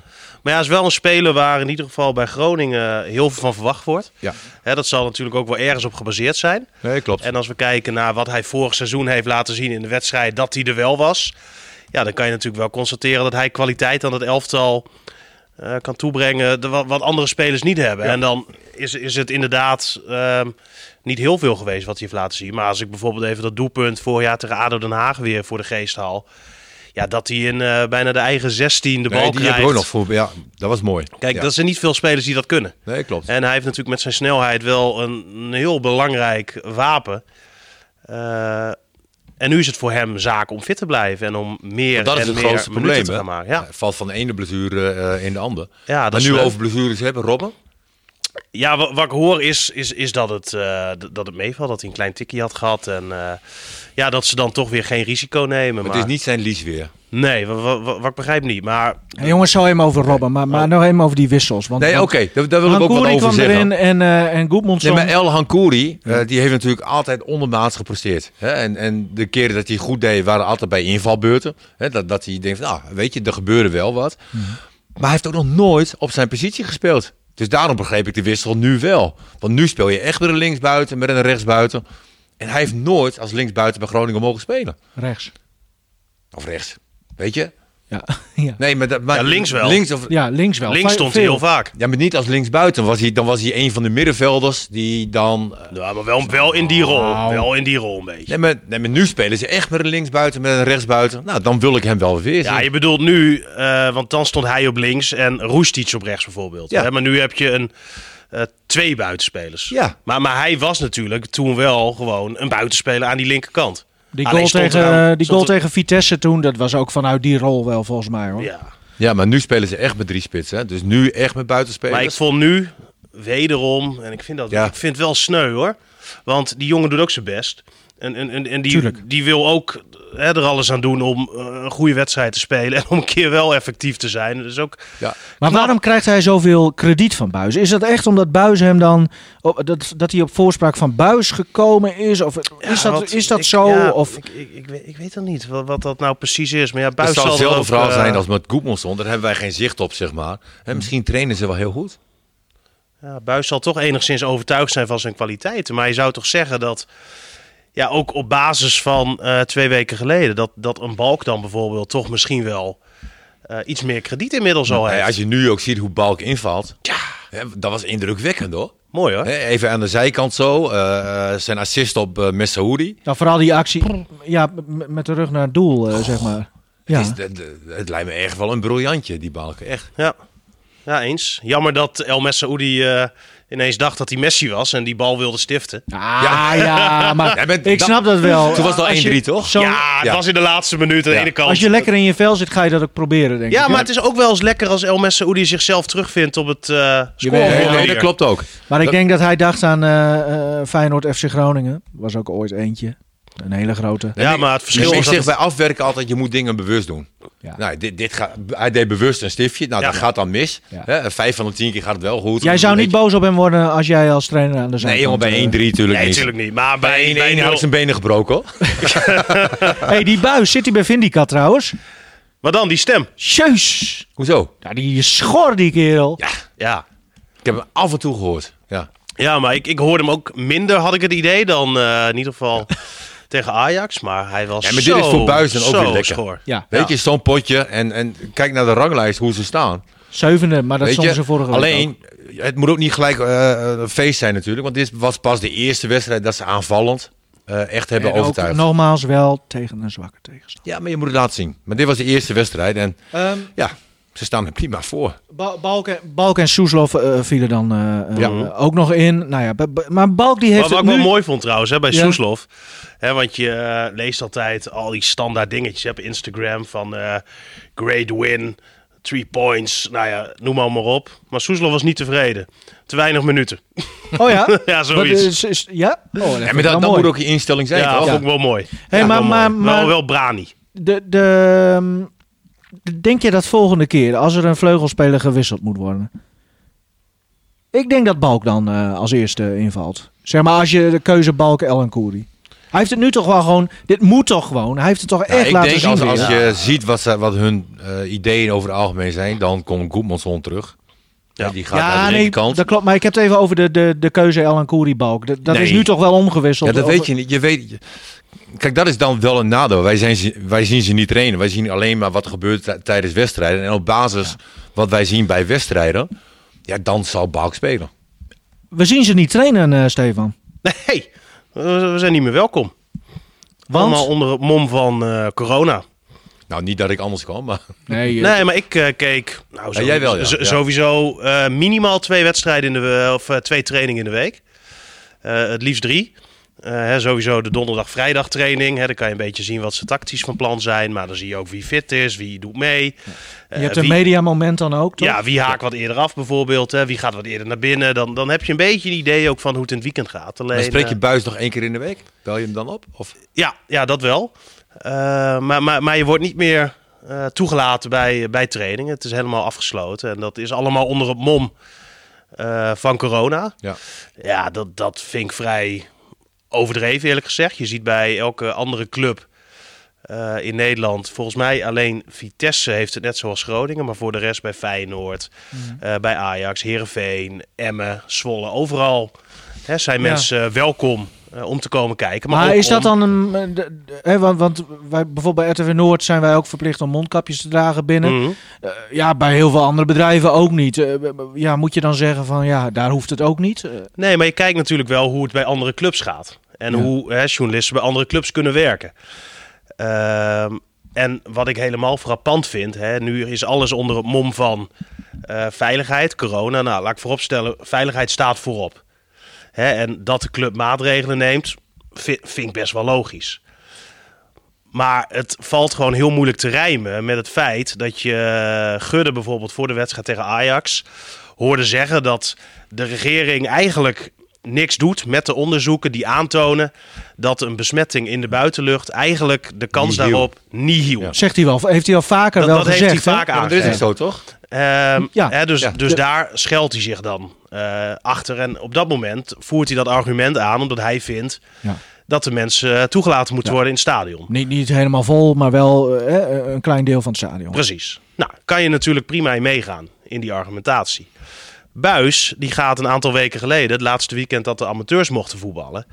Maar ja, is wel een speler waar in ieder geval bij Groningen heel veel van verwacht wordt. ja, Hè, dat zal natuurlijk ook wel ergens op gebaseerd zijn. nee, klopt. En als we kijken naar wat hij vorig seizoen heeft laten zien in de wedstrijd, dat hij er wel was. Ja, dan kan je natuurlijk wel constateren dat hij kwaliteit aan het elftal eh, kan toebrengen de- wat, wat andere spelers niet hebben. En dan is, is het inderdaad ehm, niet heel veel geweest wat hij heeft laten zien. Maar als ik bijvoorbeeld even dat doelpunt vorig jaar tegen ADO Den Haag weer voor de geest haal. Ja, dat hij in eh, bijna de eigen 16 de bal nee, die krijgt. we ook nog voor. Ja, dat was mooi. Kijk, ja. dat zijn niet veel spelers die dat kunnen. Nee, klopt. En hij heeft natuurlijk met zijn snelheid wel een, een heel belangrijk wapen. Eh, en nu is het voor hem zaak om fit te blijven en om meer dat is het meer grootste probleem. te gaan maken. Ja, Hij valt van de ene blessure eh, in de andere. ja dat maar nu over blessures hebben, Robben. Ja, wat, wat ik hoor is, is, is dat, het, eh, dat het meevalt. Dat hij een klein tikkie had gehad. En eh, ja, dat ze dan toch weer geen risico nemen. Maar Maar, het is niet zijn lies weer. Nee, wat, wat, wat, ik begrijp niet. Maar Hey, jongens, zo even over Robben, maar, maar nog even over die wissels. Want, Nee, want oké, daar, daar wil ik ook wat over kwam zeggen. erin en, eh en Goedmondson. Nee, maar El Hankouri, eh, die heeft natuurlijk altijd ondermaats gepresteerd. Hè? En, en de keren dat hij goed deed, waren altijd bij invalbeurten. Hè? Dat, dat hij denkt, van, nou, weet je, er gebeurde wel wat. Maar hij heeft ook nog nooit op zijn positie gespeeld. Dus daarom begreep ik de wissel nu wel. Want nu speel je echt met een linksbuiten, met een rechtsbuiten. En hij heeft nooit als linksbuiten bij Groningen mogen spelen. Rechts. Of rechts. Weet je? Ja, <laughs> ja. Nee, maar, dat, maar Ja, links wel. Links, of, ja links wel. Links stond hij heel vaak. ja, maar niet als linksbuiten. Was hij, dan was hij een van de middenvelders die dan... eh, Ja, maar wel, wel in die rol. Nou. Wel in die rol een beetje. Nee maar, nee, maar nu spelen ze echt met een linksbuiten, met een rechtsbuiten. Nou, dan wil ik hem wel weer zien. Ja, je bedoelt nu, eh, want dan stond hij op links en Roestic op rechts bijvoorbeeld. Ja. Hè, maar nu heb je een, eh, twee buitenspelers. Ja. Maar, maar hij was natuurlijk toen wel gewoon een buitenspeler aan die linkerkant. Die goal, tegen, eraan- die goal er- tegen Vitesse toen, dat was ook vanuit die rol wel volgens mij hoor. Ja. Ja, maar nu spelen ze echt met drie spitsen. hè. Dus nu echt met buitenspelers. Maar ik vond nu wederom, en ik vind dat Ja. ik vind het wel sneu hoor. Want die jongen doet ook zijn best. En, en, en, en die, Tuurlijk. die wil ook hè, er alles aan doen om eh, een goede wedstrijd te spelen. <laughs> En om een keer wel effectief te zijn. Dus ook, Ja. Maar waarom krijgt hij zoveel krediet van Buis? Is dat echt omdat Buis hem dan op, dat, dat hij op voorspraak van Buis gekomen is? Of is, Ja, dat, wat- is dat ik- zo? ja, of, ik, ik, ik, weet, ik weet dan niet wat, wat dat nou precies is. Maar ja, Het Buis zou zal hetzelfde verhaal eh, zijn als met Goedmanson. Daar hebben wij geen zicht op, zeg maar. En misschien trainen ze wel heel goed. Ja, Buis zal toch enigszins overtuigd zijn van zijn kwaliteiten. Maar je zou toch zeggen dat, ja, ook op basis van eh, twee weken geleden, dat, dat een balk dan bijvoorbeeld toch misschien wel eh, iets meer krediet inmiddels al Hey, heeft. als je nu ook ziet hoe Balk invalt. Ja. dat was indrukwekkend hoor. Mooi hoor. Hè, Even aan de zijkant zo. eh, eh, zijn assist op uh, Messaoudi. nou, vooral die actie ja, met de rug naar het doel, eh, zeg maar. Ja. Is de- de- het lijkt me echt wel een briljantje, die Balk. Echt. Ja. ja, eens. Jammer dat El Messaoudi eh ineens dacht dat hij Messi was en die bal wilde stiften. Ja, ja, maar Ja, maar ik snap dat wel. Toen was het al Als je 1-3 toch? zo- ja, het ja. was in de laatste minuut aan de ene kant. Als je lekker in je vel zit, ga je dat ook proberen, denk ik. Ja, maar het is ook wel eens lekker als El Messaoudi zichzelf terugvindt op het eh Jawel. scorebord. Nee, nee, dat klopt ook. Maar ik denk dat hij dacht aan eh, eh, Feyenoord FC Groningen. Was ook ooit eentje. Een hele grote. Ja, maar het verschil ik is zeg dat... bij afwerken altijd, je moet dingen bewust doen. Ja. Nou, dit, dit gaat, hij deed bewust een stiftje. Nou, Ja. dat gaat dan mis. Ja. Hè, vijf van de tien keer gaat het wel goed. Jij zou niet boos op hem worden als jij als trainer aan de zijkant... Nee, jongen, bij eh, 1-3 natuurlijk Nee, niet. natuurlijk niet. Maar bij, Bij 1-1 bij had ik zijn benen gebroken hoor. <laughs> hey, die buis, zit hij bij Vindicat trouwens? Maar dan die stem. Jeus! Hoezo? Ja, die is schor, die kerel. Ja, Ja, ik heb hem af en toe gehoord. Ja. ja maar ik, ik hoorde hem ook minder, had ik het idee, dan eh, in ieder geval <laughs> tegen Ajax. Maar hij was Ja, maar dit zo, is voor Buis dan ook weer lekker. Ja, Weet je, zo'n potje. En, en kijk naar de ranglijst, hoe ze staan. zevende, maar dat stonden ze vorige week alleen, het moet ook niet gelijk eh, een feest zijn natuurlijk. Want dit was pas de eerste wedstrijd dat ze aanvallend eh, echt ook. hebben En ook overtuigd. nogmaals wel tegen een zwakke tegenstander. Ja, maar je moet het laten zien. Maar dit was de eerste wedstrijd. En Ehm, ja, ze staan er prima voor. Ba- Balk, en, Balk en Soeslof eh, vielen dan eh, eh, ook nog in. Nou ja, maar Balk die heeft Wat, ik nu... wel mooi vond trouwens hè, bij Ja. Soeslof. Hè, want je leest altijd al die standaard dingetjes hè, op Instagram van eh, great win, three points, nou ja, noem maar, maar op. Maar Soeslof was niet tevreden. Te weinig minuten. Oh ja? <laughs> ja, Wat zoiets. is- is- ja? Oh, dat Ja, maar dat, moet ook je instelling zijn, ja, dat vond ik wel mooi. Hey, Ja, maar- wel, maar- mooi. maar- wel, wel brani. De, de, ehm, denk je dat volgende keer, als er een vleugelspeler gewisseld moet worden... Ik denk dat Balk dan eh, als eerste invalt. Zeg maar als je de keuze Balk, El en Koeri. Hij heeft het nu toch wel gewoon... Dit moet toch gewoon? Hij heeft het toch Nou, echt ik laten denk zien als, je ziet wat, ze, wat hun eh, ideeën over het algemeen zijn, dan komt Goedmanson terug. Ja. Die gaat naar de nee, linkerkant. dat klopt. Maar ik heb het even over de, de, de keuze El en Koeri Balk. Dat, dat is nu toch wel omgewisseld. Ja, dat Over- weet je niet. Je weet, je- kijk, dat is dan wel een nadeel. Wij, zijn, wij zien ze niet trainen. Wij zien alleen maar wat er gebeurt tijdens wedstrijden. En op basis wat wij zien bij wedstrijden, ja, dan zal Balk spelen. We zien ze niet trainen, eh, Stefan. Nee, we zijn niet meer welkom. Want? Allemaal onder het mom van eh, corona. Nou, niet dat ik anders kwam, maar Nee, Nee, maar ik eh, keek nou, Ja, jij wel, ja. Ja. sowieso eh, minimaal twee wedstrijden in de of eh, twee trainingen in de week. Eh, het liefst drie. Eh, hè, sowieso de donderdag-vrijdag training. Hè, dan kan je een beetje zien wat ze tactisch van plan zijn. Maar dan zie je ook wie fit is, wie doet mee. je Eh, hebt een wie- mediamoment dan ook, toch? Ja, wie haakt wat eerder af bijvoorbeeld. Hè? Wie gaat wat eerder naar binnen. Dan, dan heb je een beetje een idee ook van hoe het in het weekend gaat. Alleen, dan spreek je eh, buis nog één keer in de week. Bel je hem dan op? Of? ja, ja, dat wel. Eh, maar, maar, maar je wordt niet meer eh, toegelaten bij, bij trainingen. Het is helemaal afgesloten. En dat is allemaal onder het mom eh, van corona. Ja. Ja, dat, dat vind ik vrij overdreven eerlijk gezegd. Je ziet bij elke andere club eh, in Nederland... volgens mij alleen Vitesse heeft het net zoals Groningen... maar voor de rest bij Feyenoord, eh, bij Ajax, Heerenveen, Emmen, Zwolle... overal hè, zijn Ja. mensen eh, welkom om te komen kijken. Maar, is dat om- dan een... de- de- hè, want want wij, bijvoorbeeld bij RTV Noord zijn wij ook verplicht om mondkapjes te dragen binnen. Mhm. Ja, bij heel veel andere bedrijven ook niet. Ja, moet je dan zeggen van ja, daar hoeft het ook niet? Nee, maar je kijkt natuurlijk wel hoe het bij andere clubs gaat. En Ja. hoe hè, journalisten bij andere clubs kunnen werken. Ehm, en wat ik helemaal frappant vind, hè, nu is alles onder het mom van eh, veiligheid, corona. Nou, laat ik vooropstellen, veiligheid staat voorop. Hè, en dat de club maatregelen neemt, vi- vind ik best wel logisch. Maar het valt gewoon heel moeilijk te rijmen met het feit dat je eh, Gudde bijvoorbeeld voor de wedstrijd tegen Ajax hoorde zeggen dat de regering eigenlijk niks doet met de onderzoeken die aantonen dat een besmetting in de buitenlucht eigenlijk de kans Nihil. daarop nihil. Ja. zegt hij wel, heeft hij al vaker Dat, wel dat gezegd. heeft hij vaak Ja, maar dat is zo, toch? Ehm, Ja. hè, dus Ja. dus De- daar scheldt hij zich dan eh, achter. En op dat moment voert hij dat argument aan, omdat hij vindt Ja. dat de mensen eh, toegelaten moeten Ja. worden in het stadion. Niet, niet helemaal vol, maar wel eh, een klein deel van het stadion. Precies. Nou, kan je natuurlijk prima in meegaan in die argumentatie. Buis, die gaat een aantal weken geleden, het laatste weekend dat de amateurs mochten voetballen,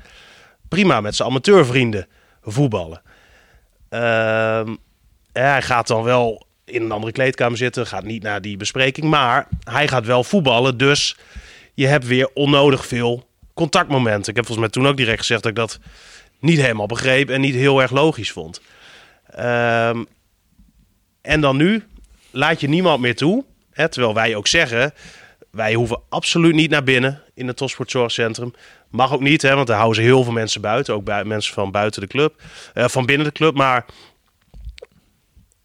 prima met zijn amateurvrienden voetballen. Ehm, hij gaat dan wel in een andere kleedkamer zitten, gaat niet naar die bespreking, maar hij gaat wel voetballen. Dus je hebt weer onnodig veel contactmomenten. Ik heb volgens mij toen ook direct gezegd dat ik dat niet helemaal begreep en niet heel erg logisch vond. Ehm, en dan nu laat je niemand meer toe. Hè, terwijl wij ook zeggen, wij hoeven absoluut niet naar binnen in het topsportzorgcentrum. Mag ook niet, hè, want daar houden ze heel veel mensen buiten. Ook bij, mensen van buiten de club, eh, van binnen de club. Maar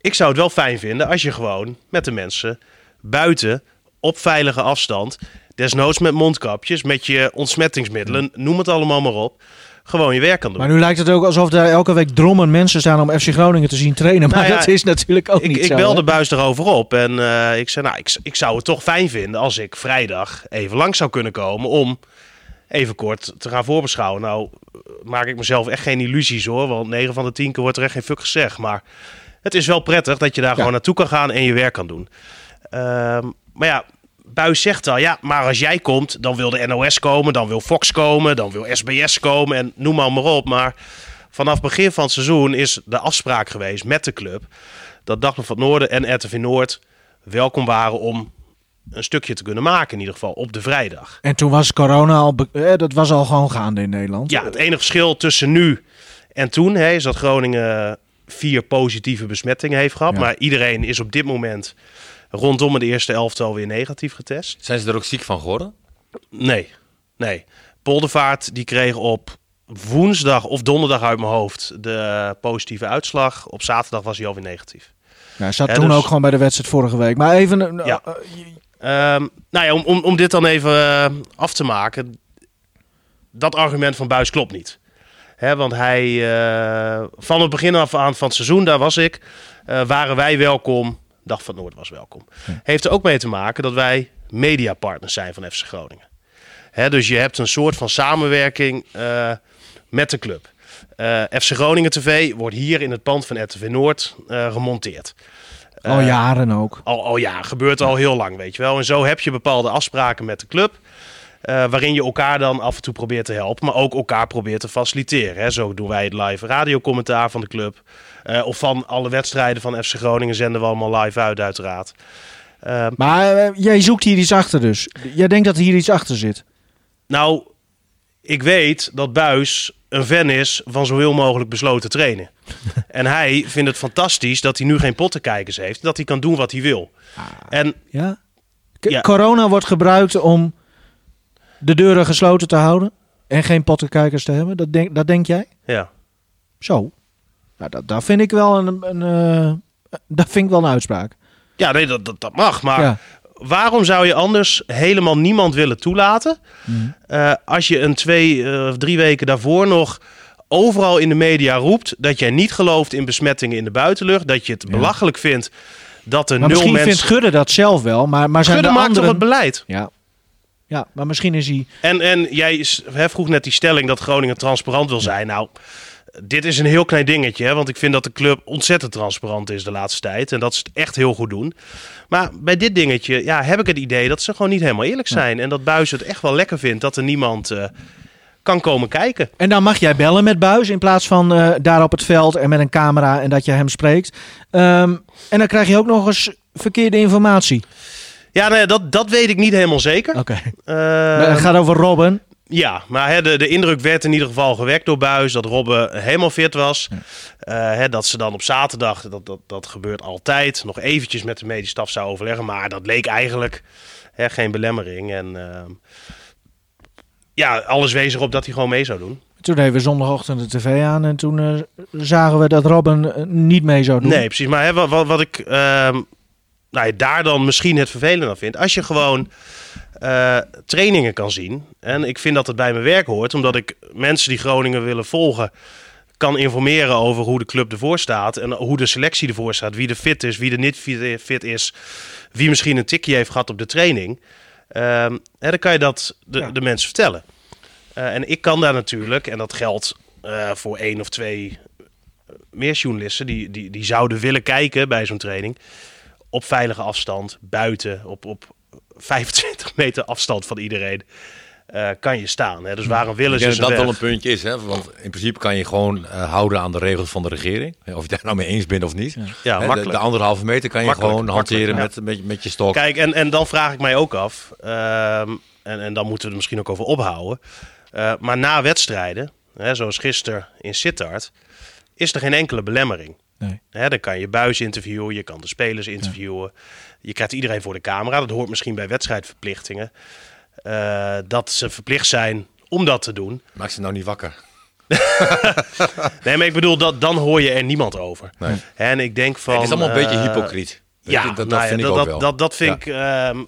ik zou het wel fijn vinden als je gewoon met de mensen buiten op veilige afstand, desnoods met mondkapjes, met je ontsmettingsmiddelen, noem het allemaal maar op, gewoon je werk kan doen. Maar nu lijkt het ook alsof er elke week drommen mensen staan om FC Groningen te zien trainen. Maar Nou ja, dat is natuurlijk ook ik, niet ik zo. belde hè? Buis erover op en eh, ik zei, nou, ik, ik zou het toch fijn vinden als ik vrijdag even langs zou kunnen komen om even kort te gaan voorbeschouwen. Nou, maak ik mezelf echt geen illusies hoor, want 9 van de 10 keer wordt er echt geen fuck gezegd. Maar het is wel prettig dat je daar gewoon naartoe kan gaan en je werk kan doen. Ehm, maar ja, Buis zegt al, ja, maar als jij komt, dan wil de NOS komen, dan wil Fox komen, dan wil SBS komen en noem maar, maar op. Maar vanaf begin van het seizoen is de afspraak geweest met de club dat Dagblad van het Noorden en RTV Noord welkom waren om een stukje te kunnen maken, in ieder geval op de vrijdag. En toen was corona al, eh, dat was al gewoon gaande in Nederland. Ja, het enige verschil tussen nu en toen hè, is dat Groningen vier positieve besmettingen heeft gehad. Ja. Maar iedereen is op dit moment rondom het eerste elftal weer negatief getest. Zijn ze er ook ziek van geworden? Nee, nee. Poldervaart die kreeg op woensdag of donderdag uit mijn hoofd de positieve uitslag. Op zaterdag was hij alweer negatief. Ja, hij zat Ja, toen dus- ook gewoon bij de wedstrijd vorige week. Maar even, eh, Ja. eh, Ehm, nou ja, om, om, om dit dan even eh, af te maken. Dat argument van Buis klopt niet. Hè, want hij, eh, van het begin af aan van het seizoen, daar was ik, eh, waren wij welkom. Dag van Noord was welkom. Heeft er ook mee te maken dat wij mediapartners zijn van FC Groningen. Hè, dus je hebt een soort van samenwerking eh, met de club. Eh, FC Groningen TV wordt hier in het pand van RTV Noord eh, gemonteerd. al jaren ook. al, al ja, gebeurt al heel lang, weet je wel. En zo heb je bepaalde afspraken met de club. Eh, waarin je elkaar dan af en toe probeert te helpen, maar ook elkaar probeert te faciliteren. Hè. Zo doen wij het live radiocommentaar van de club. Eh, of van alle wedstrijden van FC Groningen zenden we allemaal live uit, uiteraard. Eh, Maar eh, jij zoekt hier iets achter dus. Jij denkt dat hier iets achter zit. nou, ik weet dat Buis een fan is van zo heel mogelijk besloten trainen. <laughs> en hij vindt het fantastisch dat hij nu geen pottenkijkers heeft. Dat hij kan doen wat hij wil. En Ja? K- Ja. Corona wordt gebruikt om de deuren gesloten te houden. En geen pottenkijkers te hebben. Dat denk, dat denk jij? ja, Zo. Nou, dat, dat vind ik wel een, een, eh, dat vind ik wel een uitspraak. ja nee, dat, dat, dat mag. Maar Ja. waarom zou je anders helemaal niemand willen toelaten? Mhm. eh, als je een twee eh, of drie weken daarvoor nog overal in de media roept dat jij niet gelooft in besmettingen in de buitenlucht, dat je het Ja. belachelijk vindt dat er Maar nul misschien mensen. vindt Gudde dat zelf wel. Maar, maar zijn Gudde maakt anderen... toch het beleid? Ja. Ja, maar misschien is hij... En, en jij vroeg net die stelling dat Groningen transparant wil zijn. Nou, dit is een heel klein dingetje. Hè, want ik vind dat de club ontzettend transparant is de laatste tijd. En dat ze het echt heel goed doen. Maar bij dit dingetje ja, heb ik het idee dat ze gewoon niet helemaal eerlijk zijn. En dat Buis het echt wel lekker vindt dat er niemand eh, kan komen kijken. En dan mag jij bellen met Buis in plaats van eh, daar op het veld en met een camera en dat je hem spreekt. Ehm, en dan krijg je ook nog eens verkeerde informatie. Ja, nee, dat, dat weet ik niet helemaal zeker. Oké. Eh, het gaat over Robin. Ja, maar hè, de, de indruk werd in ieder geval gewekt door Buis dat Robben helemaal fit was. Eh, hè, dat ze dan op zaterdag, dat, dat, dat gebeurt altijd, nog eventjes met de medische staf zou overleggen. Maar dat leek eigenlijk hè, geen belemmering. En ehm, ja, alles wees erop dat hij gewoon mee zou doen. Toen deden we zondagochtend de tv aan en toen eh, zagen we dat Robin eh, niet mee zou doen. Nee, precies. Maar hè, wat, wat, wat ik ehm, nou ja, daar dan misschien het vervelende aan vind. Als je gewoon eh, trainingen kan zien. En ik vind dat het bij mijn werk hoort. Omdat ik mensen die Groningen willen volgen... kan informeren over hoe de club ervoor staat. En hoe de selectie ervoor staat. Wie er fit is, wie er niet fit- is. Wie misschien een tikje heeft gehad op de training. Ehm, dan kan je dat de, Ja. de mensen vertellen. Eh, en ik kan daar natuurlijk, en dat geldt eh, voor één of twee meer journalisten die, die, die zouden willen kijken bij zo'n training. Op veilige afstand, buiten, op, op 25 meter afstand van iedereen. eh, kan je staan. Hè? Dus waarom willen ze dat dat wel een puntje is, hè? want in principe kan je gewoon eh, houden aan de regels van de regering. Of je daar nou mee eens bent of niet. Ja, Hè, de, makkelijk. de anderhalve meter kan je Makkelijk, gewoon hanteren makkelijk, met, met, met je stok. Kijk, en, en dan vraag ik mij ook af, ehm, en, en dan moeten we er misschien ook over ophouden. eh, maar na wedstrijden, hè, zoals gisteren in Sittard, is er geen enkele belemmering. Nee. Hè, dan kan je buis interviewen, je kan de spelers interviewen. Je krijgt iedereen voor de camera. Dat hoort misschien bij wedstrijdverplichtingen. eh, dat ze verplicht zijn om dat te doen. Maak ze nou niet wakker. <laughs> Nee, maar ik bedoel, dat, dan hoor je er niemand over. Nee. En ik denk van... het is allemaal een beetje eh, hypocriet. Weet Ja, dat, dat nou ja, vind dat, ik ook dat, wel. Dat, dat vind Ja. ik... ehm,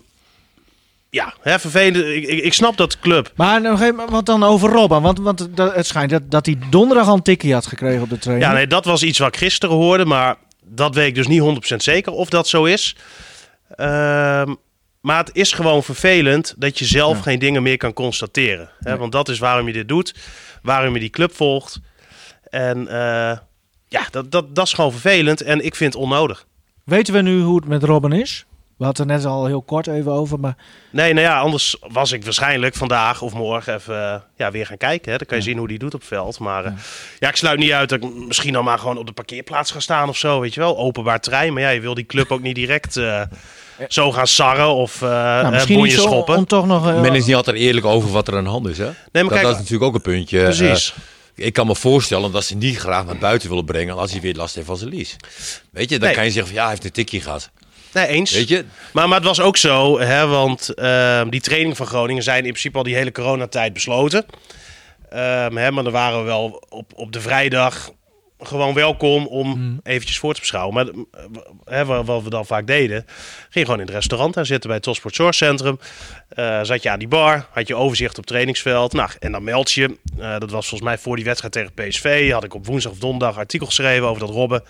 ja, hè, vervelend. Ik, ik, ik snap dat club... Maar nog even, wat dan over Robin? Want, want het schijnt dat, dat hij donderdag al een tikkie had gekregen op de training. Ja, nee, dat was iets wat ik gisteren hoorde, maar dat weet ik dus niet 100% zeker of dat zo is. Ehm, maar het is gewoon vervelend dat je zelf Ja. geen dingen meer kan constateren. Hè? Want dat is waarom je dit doet, waarom je die club volgt. En eh, ja, dat, dat, dat is gewoon vervelend en ik vind het onnodig. Weten we nu hoe het met Robin is? We hadden het net al heel kort even over, maar Nee, nou ja, anders was ik waarschijnlijk vandaag of morgen even eh, ja, weer gaan kijken. Hè. Dan kan je zien hoe die doet op veld. Maar eh, ja. ik sluit niet uit dat ik misschien dan maar gewoon op de parkeerplaats ga staan of zo. Weet je wel, openbaar terrein. Maar ja, je wil die club ook niet direct eh, zo gaan sarren of nou, misschien bonje iets om, schoppen. om toch nog... eh, Men is niet altijd eerlijk over wat er aan de hand is. Hè? maar dat, kijk- dat is natuurlijk ook een puntje. Precies. Ik kan me voorstellen dat ze niet graag naar buiten willen brengen als hij weer last heeft van zijn lies. Weet je, dan Nee. kan je zeggen van ja, hij heeft een tikje gehad. Nee, eens. Weet je, Maar, maar het was ook zo, hè, want ehm, die training van Groningen zijn in principe al die hele coronatijd besloten. Ehm, hè, maar dan waren we wel op, op de vrijdag gewoon welkom om eventjes voor te beschouwen. Maar eh, hè, wat, we dan vaak deden, ging gewoon in het restaurant daar zitten bij het Topsport Zorg Centrum. Eh, zat je aan die bar, had je overzicht op het trainingsveld. Nou, en dan meld je, eh, dat was volgens mij voor die wedstrijd tegen PSV, had ik op woensdag of donderdag artikel geschreven over dat Robben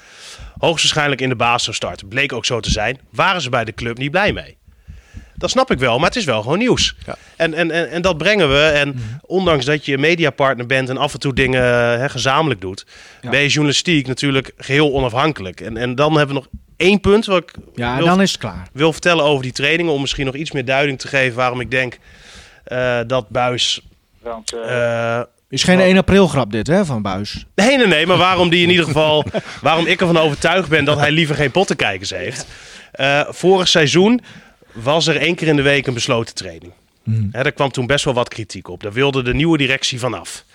hoogstwaarschijnlijk in de baas zou starten. Bleek ook zo te zijn. Waren ze bij de club niet blij mee? Dat snap ik wel, maar het is wel gewoon nieuws. Ja. En, en, en, en dat brengen we. En ondanks dat je mediapartner bent en af en toe dingen hè, gezamenlijk doet, Ja. ben je journalistiek natuurlijk geheel onafhankelijk. En, en dan hebben we nog één punt wat ik ja, wil, dan is het klaar. wil vertellen over die trainingen. Om misschien nog iets meer duiding te geven waarom ik denk eh, dat Buis. Want eh, eh, Is geen 1 april grap dit, hè, van Buis. Nee, nee, nee, maar waarom die in ieder <laughs> geval. waarom ik ervan overtuigd ben dat hij liever geen pottenkijkers heeft. Eh, vorig seizoen was er één keer in de week een besloten training. Hè, daar kwam toen best wel wat kritiek op. Daar wilde de nieuwe directie vanaf.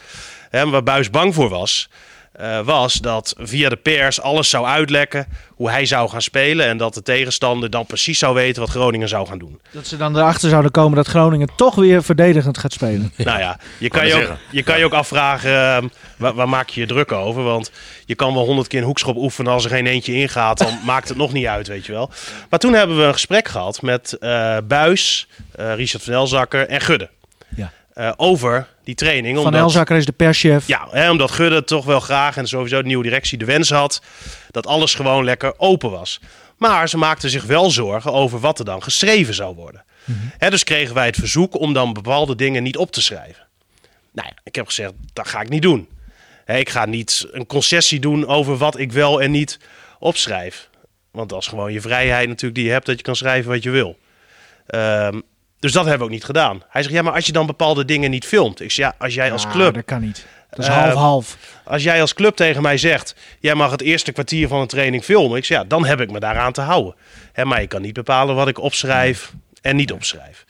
Hè, waar Buis bang voor was, eh, was dat via de pers alles zou uitlekken hoe hij zou gaan spelen. En dat de tegenstander dan precies zou weten wat Groningen zou gaan doen. Dat ze dan erachter zouden komen dat Groningen toch weer verdedigend gaat spelen. Nou ja, je kan Kan je, ook, je kan je ook afvragen, ehm, waar, waar maak je je druk over? Want je kan wel honderd keer een hoekschop oefenen als er geen eentje ingaat, dan <laughs> maakt het nog niet uit, weet je wel. Maar toen hebben we een gesprek gehad met eh Buis, eh, Richard van Elzakker en Gudde. Ja. Eh, over die training. Van omdat- Elzakker is de perschef. Ja, hè, omdat Gudde toch wel graag en sowieso de nieuwe directie de wens had dat alles gewoon lekker open was. Maar ze maakten zich wel zorgen over wat er dan geschreven zou worden. Hè, dus kregen wij het verzoek om dan bepaalde dingen niet op te schrijven. Nou ja, ik heb gezegd, dat ga ik niet doen. Hè, ik ga niet een concessie doen over wat ik wel en niet opschrijf. Want dat is gewoon je vrijheid natuurlijk die je hebt dat je kan schrijven wat je wil. Ehm, dus dat hebben we ook niet gedaan. Hij zegt, ja, maar als je dan bepaalde dingen niet filmt. Ik zeg, ja, als jij als club dat kan niet. Dat is Eh, half-half. als jij als club tegen mij zegt, jij mag het eerste kwartier van een training filmen. Ik zeg, ja, dan heb ik me daaraan te houden. Hè, maar je kan niet bepalen wat ik opschrijf en niet opschrijf.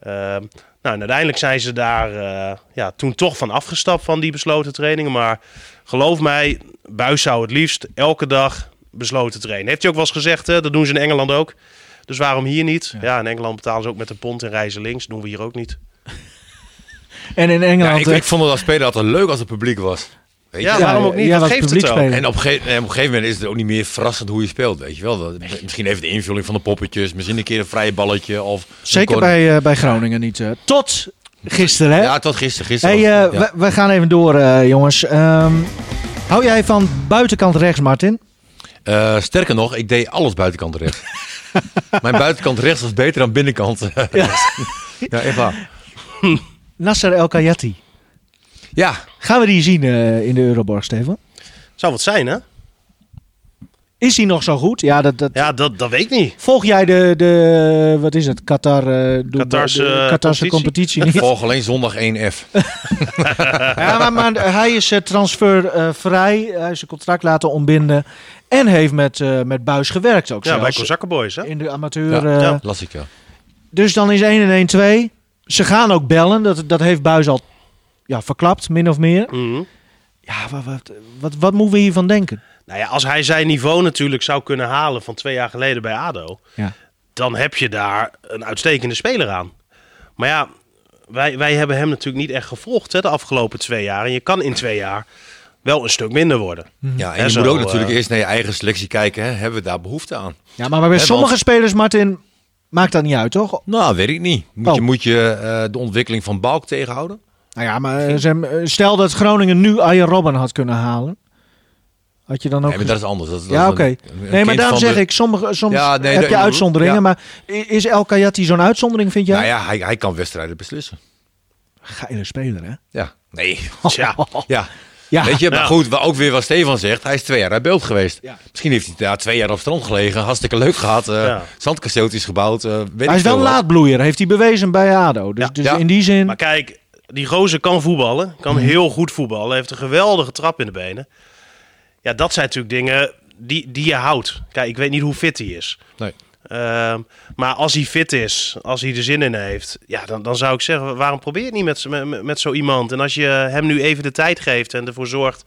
Ehm, nou, en uiteindelijk zijn ze daar eh, ja, toen toch van afgestapt van die besloten trainingen. Maar geloof mij, Buis zou het liefst elke dag besloten trainen. Heeft hij ook wel eens gezegd, hè? dat doen ze in Engeland ook. Dus waarom hier niet? Ja. in Engeland betalen ze ook met een pond en reizen links. doen we hier ook niet. <laughs> En in Ja, Engeland... ik, eh, ik vond het als speler altijd leuk als het publiek was. Weet je? Ja, Ja, waarom ook niet? Dat geeft het ook. En op, een gegeven- en op een gegeven moment is het ook niet meer verrassend hoe je speelt, weet je wel. Dat- Misschien even de invulling van de poppetjes, misschien een keer een vrije balletje. Of Zeker bij, eh, bij Groningen niet. eh. tot gisteren, hè? Ja, tot gisteren. gisteren hey, ja. we, we gaan even door, eh, jongens. Ehm, hou jij van buitenkant rechts, Martin? Eh, sterker nog, ik deed alles buitenkant rechts. <laughs> <laughs> Mijn buitenkant rechts was beter dan binnenkant. <laughs> ja. ja, echt waar. <laughs> Nasser El Kayati. Ja, Gaan we die zien eh, in de Euroborg, Steven? Zou wat zijn, hè? Is hij nog zo goed? Ja, dat, dat... Ja, dat, dat weet ik niet. Volg jij de, de, wat is het, Qatar, eh, doe- Qatarse, de eh, Qatarse competitie? competitie niet? volg alleen zondag 1F. <laughs> Ja, maar, maar hij is eh, transfervrij. hij is zijn contract laten ontbinden. En heeft met, eh, met Buis gewerkt ook Ja, bij zelfs. Kozakkenboys, hè? In de amateur. Ja, eh, ja. Las ik ja. Dus dan is 1 en 1 2. Ze gaan ook bellen. Dat, dat heeft Buis al ja, verklapt, min of meer. Mhm. Ja, wat, wat, wat, wat moeten we hiervan denken? Nou ja, als hij zijn niveau natuurlijk zou kunnen halen van twee jaar geleden bij ADO... Ja. dan heb je daar een uitstekende speler aan. Maar ja, wij, wij hebben hem natuurlijk niet echt gevolgd hè, de afgelopen twee jaar. En je kan in twee jaar wel een stuk minder worden. Ja, en je zo, moet ook natuurlijk eh, eerst naar je eigen selectie kijken. Hè. Hebben we daar behoefte aan? Ja, maar bij Hè, sommige want- spelers, Martin, maakt dat niet uit, toch? Nou, weet ik niet. Moet Oh. je, moet je eh, de ontwikkeling van Balk tegenhouden? Nou ja, maar eh, stel dat Groningen nu Arjen Robben had kunnen halen. Had je dan ook... Nee, maar dat is anders. Dat, is- ja, oké. Nee, maar daarom zeg de- ik, sommige, soms Ja, nee, heb je uitzonderingen. ja. Maar is El Kayati zo'n uitzondering, vind jij? Nou ja, hij, hij kan wedstrijden beslissen. Geile speler, hè? Ja. Nee. <laughs> Tja, Ja. Ja. Weet je, maar goed, wa- ook weer wat Stefan zegt. Hij is twee jaar uit beeld geweest. Ja. Misschien heeft hij daar twee jaar op strand gelegen. Hartstikke leuk gehad. eh Ja. Zandkasteeltjes gebouwd. eh, weet Hij is wel een wat. laadbloeier, heeft hij bewezen bij ADO. Dus, Ja. dus Ja. in die zin... maar kijk, die gozer kan voetballen. Kan Mhm. heel goed voetballen. Heeft een geweldige trap in de benen. Ja, dat zijn natuurlijk dingen die, die je houdt. Kijk, ik weet niet hoe fit hij is. Nee. Ehm, maar als hij fit is, als hij er zin in heeft, ja, dan, dan zou ik zeggen, waarom probeer je het niet met, met, met zo iemand? En als je hem nu even de tijd geeft en ervoor zorgt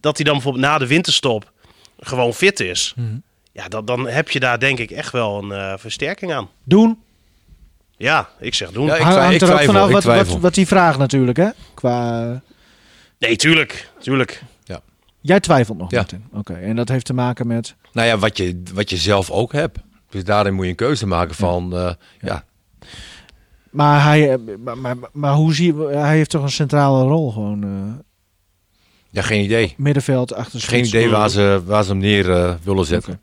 dat hij dan bijvoorbeeld na de winterstop gewoon fit is, Mhm. ja, dan, dan heb je daar denk ik echt wel een eh, versterking aan. Doen. Ja, ik zeg doen. Ja, ik Hang- twi- hangt ik er ook twijfel, vanaf ik wat, wat, twijfel. wat hij vraagt natuurlijk, hè? Qua... Nee, tuurlijk, tuurlijk. Jij twijfelt nog, Ja. Martin. Oké, en dat heeft te maken met... Nou ja, wat je, wat je zelf ook hebt. Dus daarin moet je een keuze maken van... eh, ja. Maar, hij, eh, maar, maar, maar hoe zie je... Hij heeft toch een centrale rol gewoon... eh, ja, geen idee. middenveld, achter Geen idee waar ze, waar ze hem neer eh, willen zetten.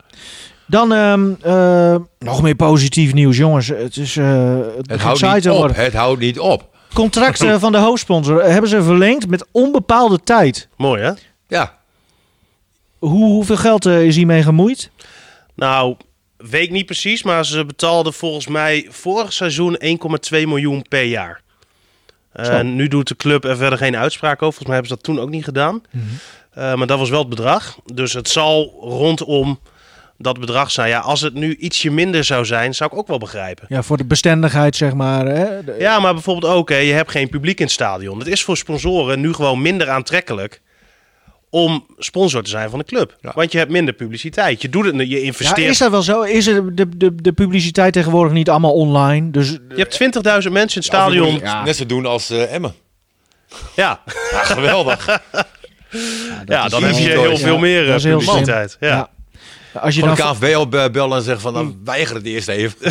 Dan ehm, eh, nog meer positief nieuws, jongens. Het is eh het houdt niet op. worden. Het houdt niet op. Contract eh, <laughs> van de hoofdsponsor eh, hebben ze verlengd met onbepaalde tijd. Mooi hè? Ja. Hoe, hoeveel geld eh, is hiermee gemoeid? Nou, weet ik niet precies, maar ze betaalden volgens mij vorig seizoen 1,2 miljoen per jaar. Zo. nu doet de club er verder geen uitspraak over. Volgens mij hebben ze dat toen ook niet gedaan. Eh, maar dat was wel het bedrag. Dus het zal rondom dat bedrag zijn. Ja, als het nu ietsje minder zou zijn, zou ik ook wel begrijpen. Ja, voor de bestendigheid, zeg maar. Hè? De- Ja, maar bijvoorbeeld ook, hè, je hebt geen publiek in het stadion. Het is voor sponsoren nu gewoon minder aantrekkelijk om sponsor te zijn van de club. Ja. Want je hebt minder publiciteit. Je doet het, je Ja, investeert. is dat wel zo? Is er de, de, de publiciteit tegenwoordig niet allemaal online? Dus Je hebt 20.000 mensen in het Ja, stadion. Net zo doen als eh Emmen. Ja, Ja, geweldig. <laughs> ja dan heb je heel veel Ja, meer dat eh, publiciteit. Ja. Ja. Als je Van dan de KNVB be- bellen en zeggen van, nou, weiger het eerst even. <laughs> ja,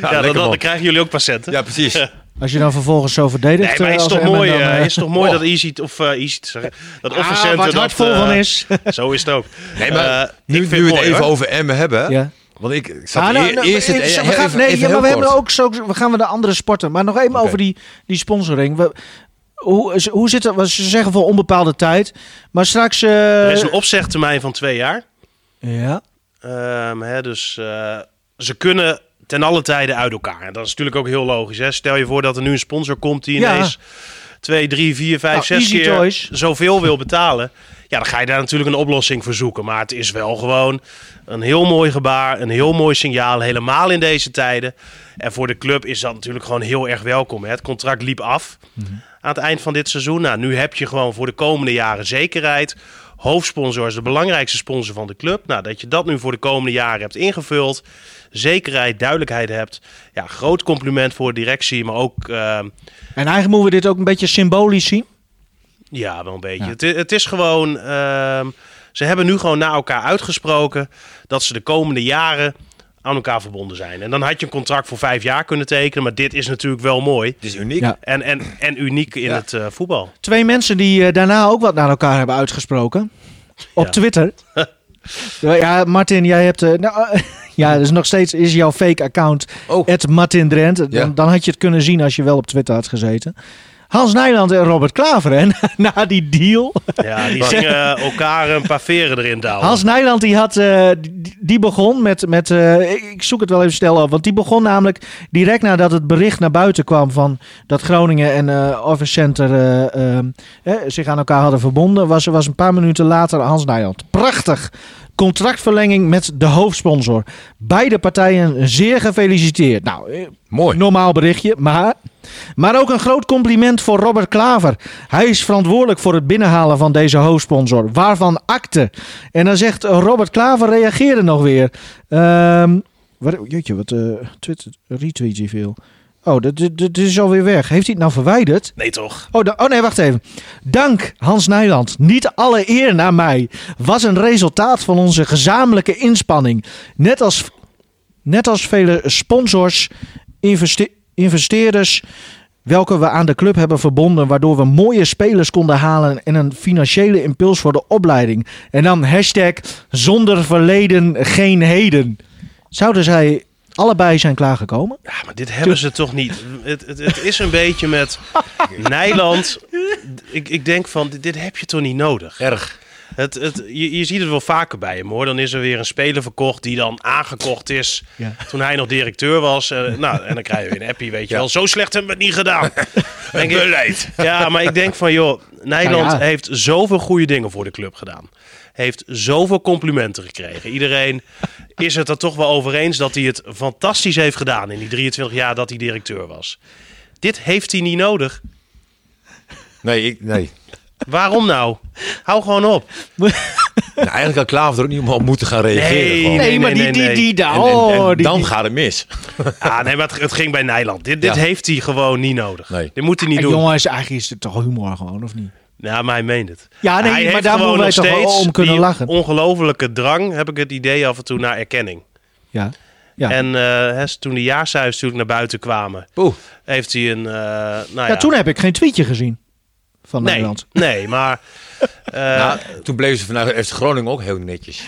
Ja, dan, dan, man. krijgen jullie ook patiënten. Ja, precies. <laughs> Als je dan vervolgens zo verdedigt. Nee, maar eh, is als toch mooi, dan, eh, eh, is toch mooi oh. dat Easy of uh, Easy, sorry, dat ah, hart dat, vol eh, van is. <laughs> Zo is het ook. Nee, maar Eh, nu, ik nu vind we het mooi, even hoor. over Emmen hebben. Ja. Want ik, ik zat Ah, nou, nou, eerst... eh, het- we even- gaan, nee, even ja, maar we hebben ook zo. We gaan we de andere sporten. Maar nog even over die, die sponsoring. We, hoe, is- hoe zit het? want Ze zeggen voor onbepaalde tijd. Maar straks. eh, Er is een opzegtermijn van twee jaar. ja. Ehm, hè, dus eh, ze kunnen ten alle tijde uit elkaar. En dat is natuurlijk ook heel logisch. Hè? Stel je voor dat er nu een sponsor komt die Ja. ineens 2, 3, 4, 5, Nou, 6 Easy keer zoveel wil betalen. Ja, dan ga je daar natuurlijk een oplossing voor zoeken. Maar het is wel gewoon een heel mooi gebaar, een heel mooi signaal. Helemaal in deze tijden. En voor de club is dat natuurlijk gewoon heel erg welkom. Hè? Het contract liep af aan het eind van dit seizoen. Nou, nu heb je gewoon voor de komende jaren zekerheid. Hoofdsponsor is de belangrijkste sponsor van de club. Nou, dat je dat nu voor de komende jaren hebt ingevuld. Zekerheid, duidelijkheid hebt. Ja, groot compliment voor de directie, maar ook... eh, En eigenlijk moeten we dit ook een beetje symbolisch zien. ja, wel een beetje. Ja. Het, het is gewoon. ehm, ze hebben nu gewoon naar elkaar uitgesproken dat ze de komende jaren aan elkaar verbonden zijn. En dan had je een contract voor vijf jaar kunnen tekenen, maar dit is natuurlijk wel mooi. Het is uniek. Ja. En, en, en uniek in Ja. het eh, voetbal. Twee mensen die eh, daarna ook wat naar elkaar hebben uitgesproken. Op Ja. Twitter. <laughs> ja, Martin, jij hebt... eh, nou, <laughs> ja, dus nog steeds is jouw fake account Oh. het Martin Drent. Dan, Ja. dan had je het kunnen zien als je wel op Twitter had gezeten. Hans Nijland en Robert Klaver, hè, <laughs> na, die deal. Ja, die <laughs> gingen elkaar een paar veren erin douwen. Hans Nijland die had, eh, die, die begon met, met eh, ik, zoek het wel even snel op, want die begon namelijk direct nadat het bericht naar buiten kwam van dat Groningen en eh Office Center eh, zich aan elkaar hadden verbonden, was was een paar minuten later Hans Nijland. Prachtig. Contractverlenging met de hoofdsponsor. Beide partijen zeer gefeliciteerd. Nou, eh, Mooi. Normaal berichtje, maar, maar ook een groot compliment voor Robert Klaver. Hij is verantwoordelijk voor het binnenhalen van deze hoofdsponsor, waarvan akte. En dan zegt Robert Klaver, reageerde nog weer. Ehm wat, jeetje, wat eh Twitter, retweet hij veel. Oh, dit is alweer weg. Heeft hij het nou verwijderd? Nee, toch? Oh, oh nee, wacht even. Dank Hans Nijland. Niet alle eer naar mij. Was een resultaat van onze gezamenlijke inspanning. Net als, net als vele sponsors, investe- investeerders, welke we aan de club hebben verbonden, waardoor we mooie spelers konden halen en een financiële impuls voor de opleiding. En dan hashtag zonder verleden geen heden. Zouden zij allebei zijn klaargekomen? Ja, maar dit hebben ze toch niet. Het, het, het is een beetje met Nijland. Ik, ik denk van, dit, dit heb je toch niet nodig? Erg. Het, het, je, je ziet het wel vaker bij hem hoor. Dan is er weer een speler verkocht die dan aangekocht is Ja. toen hij nog directeur was. Eh, nou, en dan krijg je weer een appie, weet je wel. Zo slecht hebben we het niet gedaan. <laughs> Denk ik- Beleid. Ja, maar ik denk van joh, Nijland ja. heeft zoveel goede dingen voor de club gedaan. Heeft zoveel complimenten gekregen. Iedereen is het er toch wel over eens dat hij het fantastisch heeft gedaan in die 23 jaar dat hij directeur was. Dit heeft hij niet nodig. Nee, ik, nee. Waarom nou? Hou gewoon op. Nou, eigenlijk had Klaver er ook niet op moeten gaan reageren. Nee, gewoon. Nee, maar die, nee, die, nee. die, daar. En, en- en oh, die, dan die- gaat het mis. <laughs> Ah, nee, maar het, het ging bij Nijland. Dit, dit Ja. heeft hij gewoon niet nodig. Nee. Dit moet hij niet En doen. jongens, eigenlijk is het toch humor gewoon, of niet? Ja, maar hij meent het. Ja, nee, hij maar daar moeten wij nog toch steeds om kunnen die lachen. ongelofelijke drang, heb ik het idee af en toe, naar erkenning. Ja. ja. En eh, hè, toen de jaarcijfers natuurlijk naar buiten kwamen, Oeh. heeft hij een... eh, nou ja, ja, toen heb ik geen tweetje gezien van nee, Nederland. nee, maar... <laughs> eh, Nou, toen bleven ze vanuit FC Groningen ook heel netjes.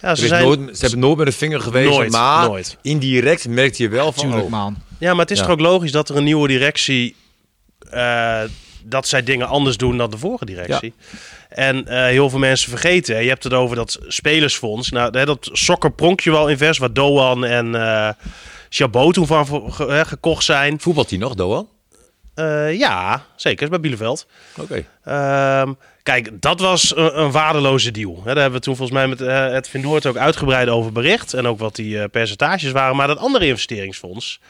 ja, ze zijn, nooit, ze hebben nooit met een vinger gewezen, Nooit, maar nooit. indirect merkte je wel van... Tuurlijk, oh, man. ja, maar het is Ja. toch ook logisch dat er een nieuwe directie... dat zij dingen anders doen dan de vorige directie. En eh, heel veel mensen vergeten. hè, Je hebt het over dat spelersfonds. Nou, hè, dat sokker pronkje wel invest, waar Doan en eh Chabot toen van hè, gekocht zijn. Voetbalt hij nog, Doan? Eh, ja, zeker. is bij Bielefeld. Oké. Ehm, kijk, dat was een, een waardeloze deal. Hè, daar hebben we toen volgens mij met eh, het Vindoort ook uitgebreid over bericht. En ook wat die percentages waren. Maar dat andere investeringsfonds,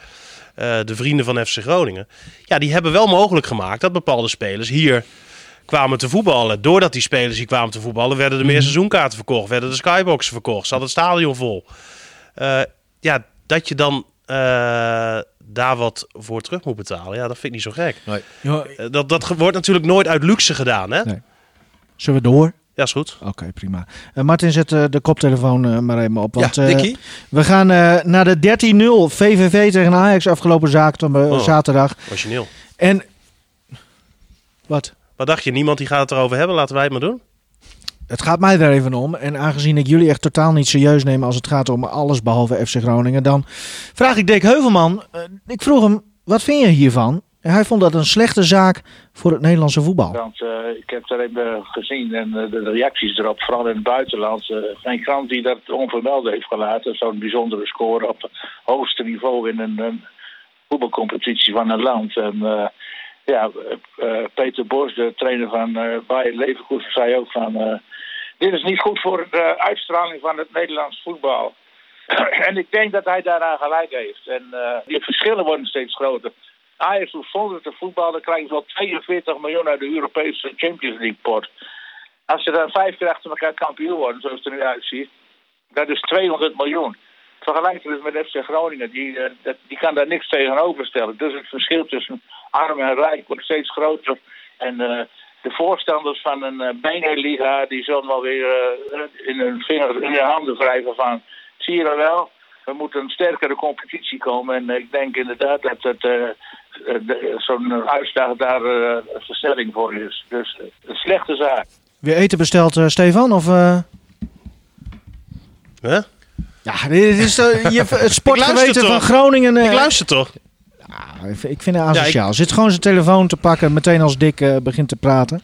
eh, de vrienden van FC Groningen... Ja, die hebben wel mogelijk gemaakt dat bepaalde spelers hier kwamen te voetballen. Doordat die spelers hier kwamen te voetballen... werden er meer seizoenkaarten verkocht. Werden de skyboxen verkocht. Zat het stadion vol. Eh, ja, dat je dan eh, daar wat voor terug moet betalen... Ja, dat vind ik niet zo gek. Nee. Dat, dat wordt natuurlijk nooit uit luxe gedaan, hè? Nee. Zullen we door? Ja, is goed. Oké, prima. Eh, Martin, zet eh, de koptelefoon eh, maar even op. Want, ja, we gaan naar de 13-0 VVV tegen Ajax afgelopen zaak, Oh. zaterdag. Origineel. En... Wat? Wat dacht je? Niemand die gaat het erover hebben? Laten wij het maar doen. Het gaat mij daar even om. En aangezien ik jullie echt totaal niet serieus neem als het gaat om alles behalve FC Groningen, dan vraag ik Dick Heuvelman. ik vroeg hem, wat vind je hiervan? En hij vond dat een slechte zaak voor het Nederlandse voetbal. Want eh, ik heb daar even gezien en eh, de reacties erop, vooral in het buitenland. eh, geen krant die dat onvermeld heeft gelaten. Zo'n bijzondere score op hoogste niveau in een, een voetbalcompetitie van een land. En ja, Peter Bos, de trainer van Bayer Leverkusen, zei ook van... dit is niet goed voor de uitstraling van het Nederlands voetbal. <clears throat> en ik denk dat hij daaraan gelijk heeft. En die verschillen worden steeds groter. Ajax hoeft zonder te voetballen, krijgen ze wel 42 miljoen uit de Europese Champions League pot. Als ze dan vijf keer achter elkaar kampioen worden, zoals het er nu uitziet, dat is 200 miljoen. Vergelijk het met FC Groningen, die, eh, die kan daar niks tegenover stellen. Dus het verschil tussen arm en rijk wordt steeds groter. En eh, de voorstanders van een uh, Beneliga, die zullen wel weer in, hun vinger, in hun handen wrijven van... Zie je dat wel? Er moet een sterkere competitie komen. En ik denk inderdaad dat het, zo'n uitslag daar eh, een verstelling voor is. Dus eh, een slechte zaak. Weer eten besteld, eh, Stefan? Of, eh? Huh? Ja, dit is eh, je, <laughs> het sportgeweten van? Groningen. eh, Ik luister toch? Ja, ik vind- het asociaal. Zit gewoon zijn telefoon te pakken, meteen als Dick eh, begint te praten.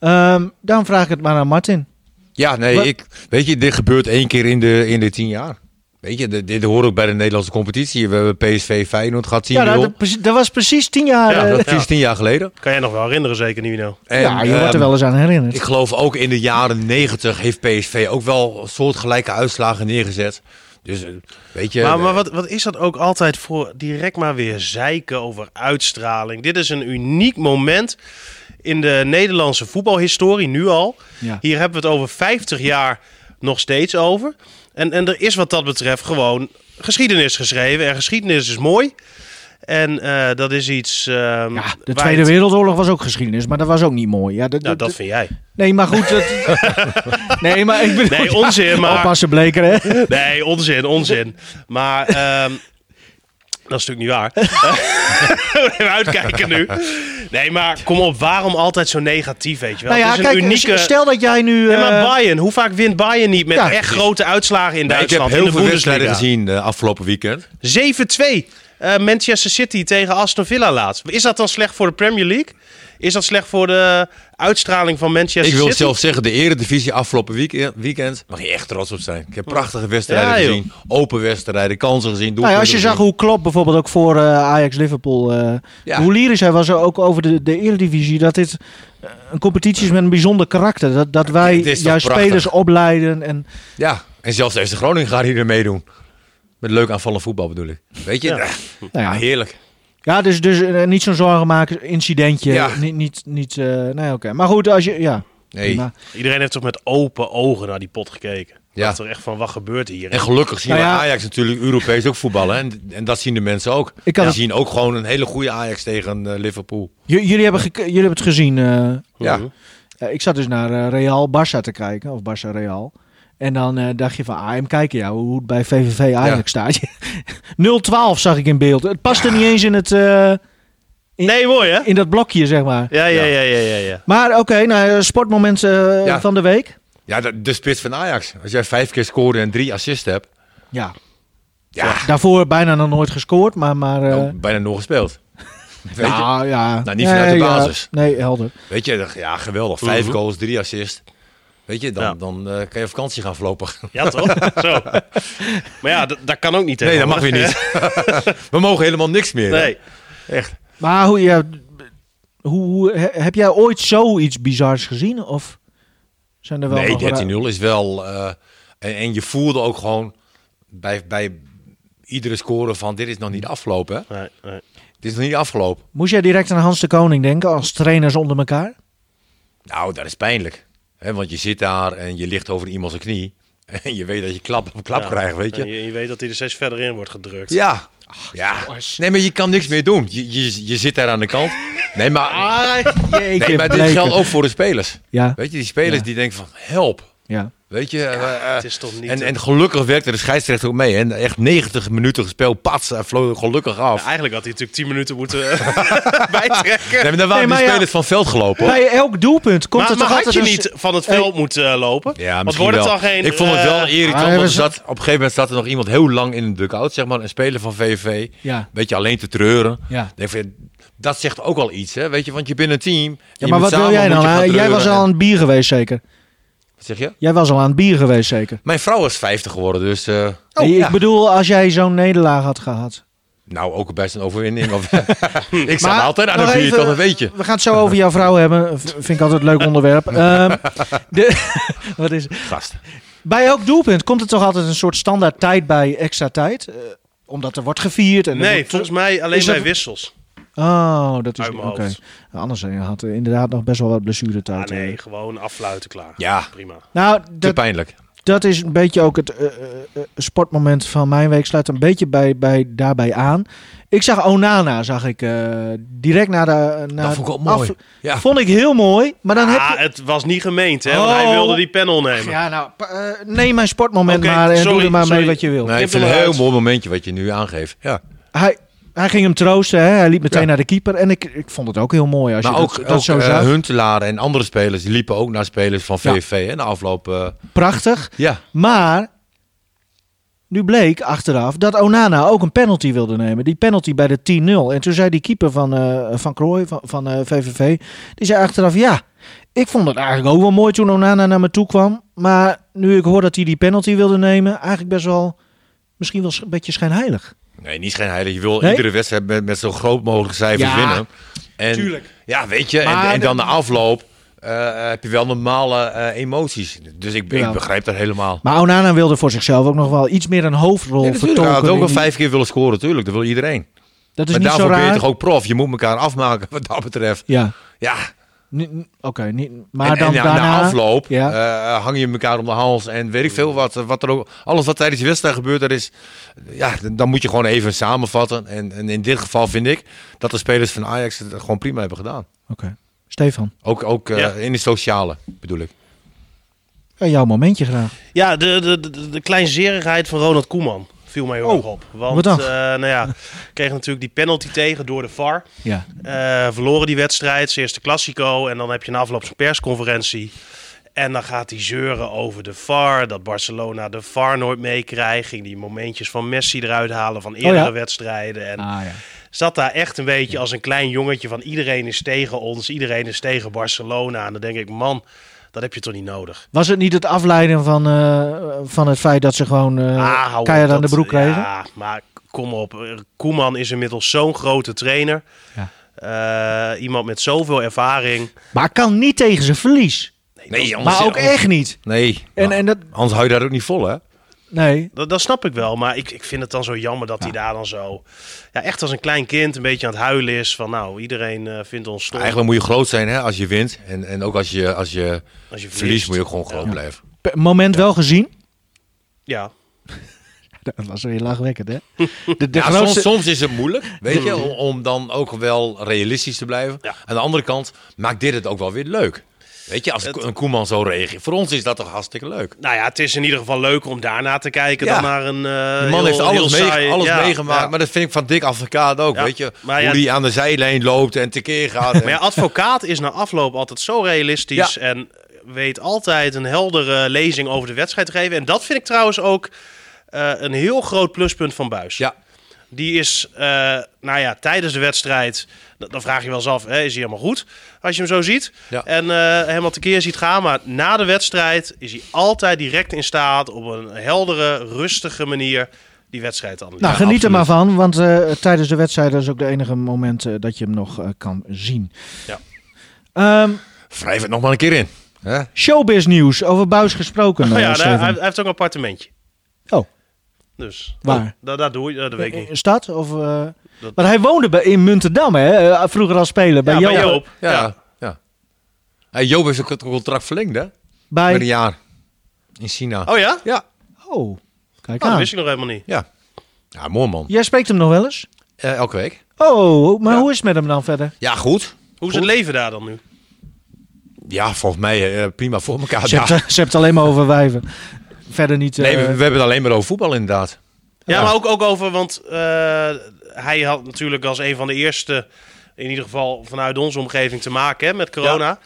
Ehm, dan vraag ik het maar aan Martin. Ja, nee, Wat- ik, weet je, dit gebeurt één keer in de, in de tien jaar. Weet je, dit, dit hoort ook bij de Nederlandse competitie. We hebben PSV Feyenoord gehad 10-0. Ja, dat, dat, precies- dat was precies tien jaar. Ja, eh, dat ja, tien jaar geleden. Kan jij nog wel herinneren, zeker Nino? En, je wordt er ehm, wel eens aan herinnerd. Ik geloof ook in de jaren negentig heeft PSV ook wel soortgelijke uitslagen neergezet. Dus eh, weet je... Maar, maar eh, wat, wat is dat ook altijd voor direct maar weer zeiken over uitstraling? Dit is een uniek moment in de Nederlandse voetbalhistorie, nu al. Ja. Hier hebben we het over 50 jaar nog steeds over. En, en er is wat dat betreft gewoon geschiedenis geschreven. En geschiedenis is mooi. En eh, dat is iets... ehm, Ja, de Tweede het- Wereldoorlog was ook geschiedenis, maar dat was ook niet mooi. Ja, dat, Nou, dat- vind jij. nee, maar goed. dat- <laughs> nee, maar ik bedoel... Nee, onzin, maar- Oppassen, Bleker, hè? Nee, onzin, onzin. Maar ehm, dat is natuurlijk niet waar. <laughs> Even uitkijken nu. Nee, maar kom op, waarom altijd zo negatief, weet je wel? Nou ja, het is een kijk, unieke... stel dat jij nu... Ja, maar eh, Bayern, hoe vaak wint Bayern niet met Ja, echt grote uitslagen in nee, ik heb Duitsland? heel in de veel wedstrijden gezien uh, afgelopen weekend. 7-2. Eh, Manchester City tegen Aston Villa laatst. Is dat dan slecht voor de Premier League? Is dat slecht voor de uitstraling van Manchester Ik wil City? zelf zeggen, de eredivisie afgelopen weekend, weekend mag je echt trots op zijn. Ik heb prachtige wedstrijden Ja, gezien. Open wedstrijden, kansen gezien. Nou ja, als je zag hoe Klopp bijvoorbeeld ook voor eh, Ajax-Liverpool... eh, Ja. Hoe lyrisch hij was ook over de, de Eredivisie. Dat dit eh, een competitie is met een bijzonder karakter. Dat, dat wij juist prachtig? spelers opleiden. En. Ja, en zelfs de Groningen gaat hier meedoen. Met leuk aanvallend voetbal bedoel ik. Weet je? Ja. <laughs> Ja. nou ja, heerlijk. ja, dus, dus eh, niet zo'n zorgen maken. Incidentje. Ja. Niet, niet, niet eh, nee, oké. Maar goed, als je... Ja, Nee. prima. Iedereen heeft toch met open ogen naar die pot gekeken. Ja. Ja. er echt van, wat gebeurt hier? En gelukkig zien Nou we ja. Ajax natuurlijk Europees ook voetballen. En, en dat zien de mensen ook. Ik kan Die het- zien ook gewoon een hele goede Ajax tegen eh, Liverpool. J- jullie, hebben jullie hebben het gezien. eh, Ja. Ik zat dus naar Real Barça te kijken, of Barça Real. En dan eh, dacht je van, ah, hem kijken ja, hoe het bij VVV Ajax staat. <laughs> 0-12 zag ik in beeld. Het paste niet eens in, het, eh, Nee, mooi hè? in dat blokje, zeg maar. Ja, ja, ja, ja, ja. ja. Maar oké, nou, eh, sportmoment Ja. van de week. Ja, de, de spits van Ajax. Als jij vijf keer scoorde en drie assists hebt. Ja, Ja, daarvoor bijna nog nooit gescoord, maar... maar eh, nou, bijna nog gespeeld. <laughs> Weet je? nou, ja. Nou, niet vanuit de ja, basis. nee, helder. Weet je, ja, geweldig. Vijf Mhm. goals, drie assists. Weet je, dan, Ja. dan eh, kan je op vakantie gaan voorlopig. Ja, toch? <laughs> Zo. Maar ja, dat kan ook niet Nee, dat mag weer niet. <laughs> <laughs> We mogen helemaal niks meer. hè? Nee. Echt. Maar hoe, ja, hoe, hoe, he- heb jij ooit zoiets bizars gezien? Of zijn er wel Nee, ra- 13-0 is wel... eh, en, en je voelde ook gewoon bij, bij iedere score van... Dit is nog niet afgelopen, hè? Nee, nee. Dit is nog niet afgelopen. Moest jij direct aan Hans de Koning denken als trainers onder elkaar? Nou, dat is pijnlijk. Hè want je zit daar en je ligt over iemand zijn knie. <laughs> En je weet dat je klap op klap Ja. krijgt, weet En je. je, je weet dat hij er steeds verder in wordt gedrukt. Ja. Ja. Nee, maar je kan niks meer doen. Je, je, je zit daar aan de kant. Nee, maar, <laughs> nee, maar dit geldt ook voor de spelers. Ja, Weet je, die spelers Ja. die denken van, help. ja. Weet je, eh, eh, Het is toch niet... en, en gelukkig werkte de scheidsrechter ook mee. En echt 90 minuten gespeeld, pats, hij vloog gelukkig af. Ja, eigenlijk had hij natuurlijk 10 minuten moeten eh, <laughs> bijtrekken. Nee, maar dan waren Nee, maar die ja. spelers van het veld gelopen. Bij elk doelpunt komt Maar, er maar toch had altijd je een- niet van het veld moeten eh, lopen? Ja, Want misschien wordt het wel. geen... ik vond het wel irritant, want er zat, op een gegeven moment zat er nog iemand heel lang in de dugout, zeg maar, een speler van VVV. Ja, Beetje alleen te treuren. ja. Ik denk van, dat zegt ook al iets, hè? Weet je, want je bent een team. Ja, je maar wat wil jij dan? je hè? Jij was al en- aan het bier geweest zeker? Zeg je? Jij was al aan het bier geweest zeker? Mijn vrouw is 50 geworden, dus... eh, ja. Ik bedoel, als jij zo'n nederlaag had gehad. Nou, ook best een overwinning. Of, <laughs> ik sta altijd aan de bier, even- toch een beetje. We gaan het zo over jouw vrouw hebben. V- Vind ik altijd een leuk onderwerp. <laughs> Ehm, de, <laughs> wat is het? Gast. Bij elk doelpunt komt er toch altijd een soort standaard tijd bij extra tijd? Eh, omdat er wordt gevierd. En Nee, wordt- volgens mij alleen dat- bij wissels. Oh, dat is oké. hoofd. Anders eh, had er inderdaad nog best wel wat Ah, blessuretijd. nee, eh. gewoon affluiten klaar. Ja, Prima. Nou, te dat, pijnlijk. dat is een beetje ook het eh, eh, eh, sportmoment van mijn week. Sluit een beetje bij, bij, daarbij aan. Ik zag Onana, zag ik eh, direct na de. Na Dat vond ik ook mooi. Ja. Vond ik heel mooi. Maar dan Ah, heb je. het was niet gemeend, hè? Want hij Oh. wilde die panel nemen. Ja, nou, eh, neem mijn sportmoment maar en doe er maar sorry. mee wat je wil. Nee, ik vind het een heel mooi momentje wat je nu aangeeft. Ja. Hij, hij ging hem troosten, hè? hij liep meteen Ja. naar de keeper. En ik, ik vond het ook heel mooi als Maar je ook, dat, dat ook zo zag. Huntelaar en andere spelers, die liepen ook naar spelers van VVV hè, na afloop. eh, Prachtig. ja, Maar nu bleek achteraf dat Onana ook een penalty wilde nemen. Die penalty bij de 10-0. En toen zei die keeper van, eh van Krooi, van, van VVV, die zei achteraf, ja, ik vond het eigenlijk ook wel mooi toen Onana naar me toe kwam. Maar nu ik hoor dat hij die penalty wilde nemen, eigenlijk best wel, misschien wel een beetje schijnheilig. Nee, niet schijnheilig. Je wil Nee? iedere wedstrijd met, met zo groot mogelijke cijfers Ja, winnen. En, tuurlijk. Ja, weet je, en, dan de- afloop eh, heb je wel normale eh, emoties. Dus ik, Ja. ik begrijp dat helemaal. Maar Onana wilde voor zichzelf ook nog wel iets meer een hoofdrol Ja, natuurlijk, hij vertolken. had ook wel die- vijf keer willen scoren, natuurlijk. Dat wil iedereen. Dat is Maar niet zo daarvoor ben je raar. toch ook prof. Je moet elkaar afmaken <laughs> wat dat betreft. Ja, Ja, Oké. niet- maar en, dan en na, daarna... na afloop Ja. eh, hang je elkaar om de hals en weet ik veel wat. wat er ook, alles wat tijdens de wedstrijd gebeurt, dat is, ja, dan moet je gewoon even samenvatten. En, en in dit geval vind ik dat de spelers van Ajax het gewoon prima hebben gedaan. Oké. Stefan, Ook, ook eh, Ja. in de sociale, bedoel ik. ja, jouw momentje graag. Ja, de, de, de, de kleinzerigheid van Ronald Koeman viel mij heel Oh, erg op. Want eh, nou ja, kreeg natuurlijk die penalty tegen door de VAR. Ja. Eh, verloren die wedstrijd, zijn eerste Classico. En dan heb je na afloop persconferentie. En dan gaat hij zeuren over de VAR. Dat Barcelona de VAR nooit meekrijgt. Ging die momentjes van Messi eruit halen van eerdere Oh ja? wedstrijden. En Ah ja. zat daar echt een beetje als een klein jongetje van iedereen is tegen ons. Iedereen is tegen Barcelona. En dan denk ik, man, dat heb je toch niet nodig. Was het niet het afleiden van, eh, van het feit dat ze gewoon eh Ah, keihard aan de broek kregen? Ja, maar kom op. Koeman is inmiddels zo'n grote trainer. Eh, iemand met zoveel ervaring. Maar kan niet tegen zijn verlies. Nee, anders, Maar ook echt niet. Nee, En, maar en dat, anders hou je daar ook niet vol, hè? Nee. Dat, dat snap ik wel, maar ik, ik vind het dan zo jammer dat hij daar dan zo... Ja, echt als een klein kind een beetje aan het huilen is. Van nou, iedereen eh, vindt ons stom. Eigenlijk moet je groot zijn hè, als je wint. En, en ook als je, als je als je verliest, moet je ook gewoon groot Ja. blijven. P- moment wel gezien. Ja, <laughs> Dat was weer lachwekkend, hè? <laughs> De, de Ja, grootste... soms, soms is het moeilijk, weet je, om, om dan ook wel realistisch te blijven. Ja. Aan de andere kant maakt dit het ook wel weer leuk. Weet je, als Het- een Koeman zo reageert. Voor ons is dat toch hartstikke leuk. nou ja, het is in ieder geval leuker om daarna te kijken Ja. dan naar een De man heel- heeft alles, mee- saai- alles ja, meegemaakt. ja. Maar dat vind ik van Dick Advocaat ook, weet je. maar Hoe die aan de zijlijn loopt en tekeer gaat. Maar ja, advocaat is na afloop altijd zo realistisch en weet altijd een heldere lezing over de wedstrijd te geven. En dat vind ik trouwens ook eh, een heel groot pluspunt van Buis. ja, Die is, eh, nou ja, tijdens de wedstrijd, dan vraag je wel eens af, hè, is hij helemaal goed? Als je hem zo ziet Ja. en eh, helemaal tekeer ziet gaan. Maar na de wedstrijd is hij altijd direct in staat op een heldere, rustige manier die wedstrijd te Nou, analyseren. geniet er maar van, want eh, tijdens de wedstrijd is ook de enige moment eh, dat je hem nog eh, kan zien. Ja. Ehm, wrijf het nog maar een keer in. Hè? showbiz nieuws, over Buis gesproken. Oh <laughs> ja, hij, hij heeft ook een appartementje. Oh. Dus Waar? Dat, dat doe je, dat weet ik niet. Stad? Of, eh, Dat- Maar hij woonde bij, in Muntendam, hè? eh, vroeger als speler. Bij Ja, Joop. bij Joop. Ja, Ja. ja. Hey, Joop heeft ook het contract verlengd, hè? Bij- Met een jaar. In China. Oh ja? Ja. Oh, kijk Oh, dat aan. wist ik nog helemaal niet. Ja. Ja, mooi man. Jij spreekt hem nog wel eens? Eh, elke week. Oh, maar Ja. hoe is het met hem dan verder? Ja, goed. Hoe is het leven daar dan nu? Ja, volgens mij eh, prima voor elkaar. Ze daar. hebt, ze hebt het alleen maar over wijven. Verder niet... Nee, eh, we, we hebben het alleen maar over voetbal inderdaad. Ja, Ja. maar ook, ook over, want eh, hij had natuurlijk als een van de eerste, in ieder geval vanuit onze omgeving, te maken hè, met corona.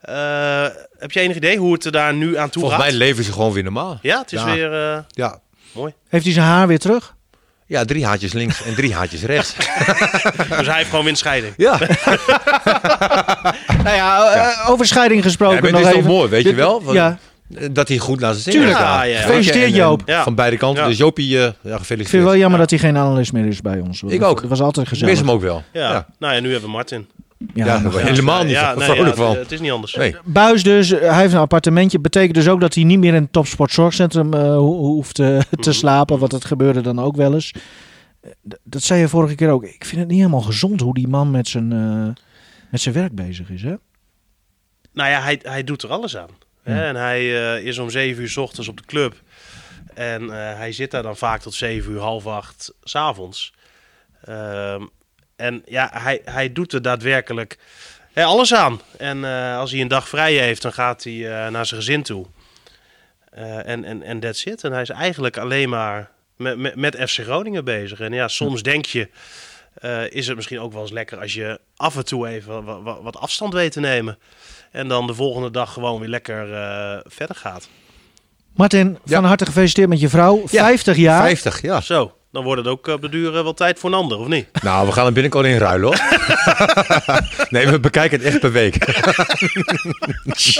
Eh, heb jij enig idee hoe het er daar nu aan toe Volgens gaat? mij leven ze gewoon weer normaal. ja, het is Ja. weer eh, Ja. mooi. Heeft hij zijn haar weer terug? Ja, drie haartjes links en drie haartjes rechts. <laughs> Dus hij heeft gewoon windscheiding. Ja, <laughs> Nou ja, eh, over scheiding gesproken Ja, maar nog is toch even. mooi, weet je wel? Want- Ja, dat hij goed zijn zin Tuurlijk. Ja, ja, ja. Gefeliciteerd, En- en- Joop. Ja. Van beide kanten. Ja. Dus Jopie, eh ja, ik vind gefeliciteerd. het wel jammer dat hij geen analist meer is bij ons. Ik ook. Dat was altijd Ik gezellig. mis hem ook wel. Ja. Ja. Nou ja, nu hebben we Martin. Ja, helemaal niet ja, nee, het, het is niet anders. Nee. Buis dus, eh, hij heeft een appartementje. Betekent dus ook dat hij niet meer in het topsportzorgcentrum eh, ho- hoeft eh, te Mhm. slapen. Want dat gebeurde dan ook wel eens. Eh, d- Dat zei je vorige keer ook. Ik vind het niet helemaal gezond hoe die man met zijn, eh, met zijn werk bezig is. Hè? Nou ja, hij, hij doet er alles aan. Hè? En hij eh, is om zeven uur 's ochtends op de club. En eh, hij zit daar dan vaak tot zeven uur, half acht s'avonds. Ehm en ja, hij, hij doet er daadwerkelijk hè, alles aan. En eh, als hij een dag vrij heeft, dan gaat hij naar zijn gezin toe. En en en that's it. En hij is eigenlijk alleen maar met, met, met FC Groningen bezig. En ja, soms denk je, eh, is het misschien ook wel eens lekker als je af en toe even wat, wat, wat afstand weet te nemen. En dan de volgende dag gewoon weer lekker eh, verder gaat. Martin, Ja. van harte gefeliciteerd met je vrouw. Ja, 50 jaar. 50, ja. Zo, dan wordt het ook op de duur eh, wel tijd voor een ander, of niet? Nou, we gaan hem binnenkort inruilen hoor. <laughs> nee, we bekijken het echt per week.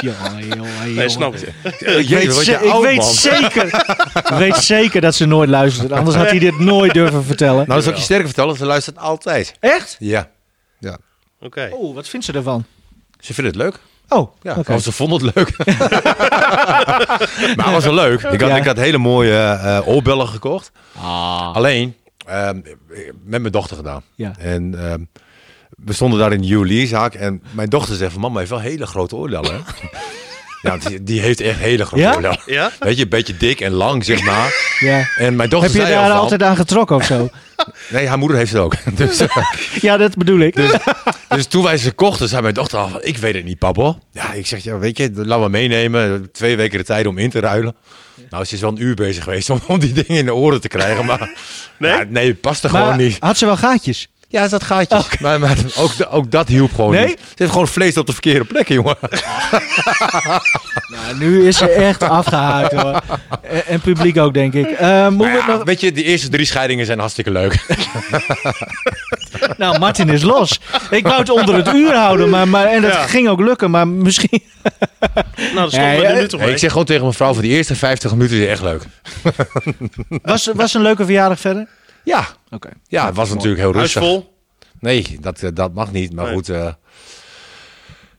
Ja, joh, Nee, snap je. Weet, je ik oud, weet man. zeker, ik weet zeker dat ze nooit luistert. Anders had hij dit nooit durven vertellen. Nou, dat zal ik je sterker vertellen, ze luistert altijd. Echt? Ja. ja. Oké. Oh, wat vindt ze ervan? Ze vinden het leuk. Oh, Ja, oh, ze vonden het leuk. <laughs> maar het was wel leuk. Ik had, Ja. ik had hele mooie eh oorbellen gekocht. Ah. Alleen, ehm, met mijn dochter gedaan. Ja. En ehm, we stonden daar in de juwelierzaak. En mijn dochter zegt van, mama heeft wel hele grote oorbellen. <laughs> hè?" ja, die, die heeft echt hele grote Ja? oorbellen. Ja? Weet je, een beetje dik en lang, zeg <laughs> maar. Ja. En mijn dochter Heb je zei daar al van- altijd aan getrokken of zo? <laughs> Nee, haar moeder heeft het ook. <laughs> dus, ja, dat bedoel ik. dus, dus toen wij ze kochten, zei mijn dochter al van, ik weet het niet, papa. Ja, ik zeg, ja, weet je, laat maar meenemen. Twee weken de tijd om in te ruilen. Nou, ze is wel een uur bezig geweest om, om die dingen in de oren te krijgen. Maar Nee? ja, nee het past er maar gewoon niet. had ze wel gaatjes? Ja, gaatjes. Maar, maar ook, ook dat hielp gewoon Nee? niet. Ze heeft gewoon vlees op de verkeerde plek, jongen. <laughs> Nou, nu is ze echt afgehaakt hoor. En, en publiek ook, denk ik. Eh, Ja, nog... weet je, die eerste drie scheidingen zijn hartstikke leuk. <laughs> Nou, Martin is los. Ik wou het onder het uur houden, maar, maar, en dat Ja. ging ook lukken. Maar misschien... <laughs> Nou, dan stoppen Ja, nu toch mee. ik zeg gewoon tegen mijn vrouw, voor die eerste 50 minuten is het echt leuk. Was, was een leuke verjaardag verder? Ja, Oké. ja het was natuurlijk heel rustig. vol. Nee, dat, eh, dat mag niet. Maar Nee. goed, eh,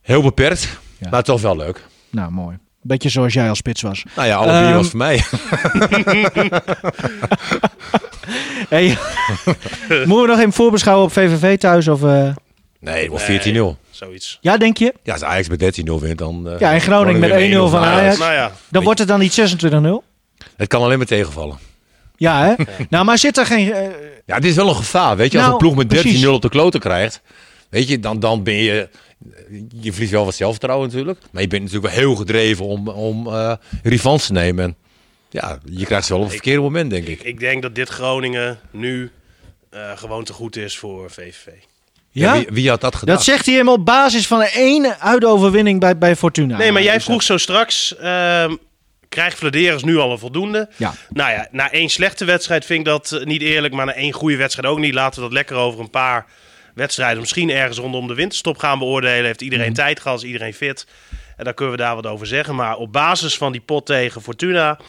heel beperkt. Ja. Maar toch wel leuk. Nou, mooi. Beetje zoals jij als spits was. Nou ja, alle bier Ehm, was voor mij. <laughs> <laughs> Hey, <laughs> moeten we nog even voorbeschouwen op VVV thuis? Of, eh? Nee, wel Nee. 14-0. Zoiets. Ja, denk je? Ja, als Ajax met 13-0 wint, dan... eh, Ja, en Groningen met 1-0 van Ajax. Nou ja, Dan wordt het dan niet 26-0? Het kan alleen maar tegenvallen. Ja, hè? <laughs> Nou, maar zit er geen... eh, Ja, het is wel een gevaar. Weet je, als Nou, een ploeg met 13-0 precies. op de kloten krijgt... Weet je, dan, dan ben je... Je verliest wel wat zelfvertrouwen natuurlijk. Maar je bent natuurlijk wel heel gedreven om, om eh revanche te nemen. En ja, je krijgt ze wel op het verkeerde moment, denk ik. ik denk dat dit Groningen nu eh, gewoon te goed is voor VVV. ja? Wie, wie had dat gedaan? Dat zegt hij hem op basis van een ene uitoverwinning bij, bij Fortuna. Nee, maar jij vroeg zo straks... ehm krijgt Vladeris nu al een voldoende? Ja. Nou ja, na één slechte wedstrijd vind ik dat eh, niet eerlijk. Maar na één goede wedstrijd ook niet. Laten we dat lekker over een paar wedstrijden... misschien ergens rondom de winterstop gaan beoordelen. Heeft iedereen Mhm. tijd gehad? Is iedereen fit? En dan kunnen we daar wat over zeggen. Maar op basis van die pot tegen Fortuna...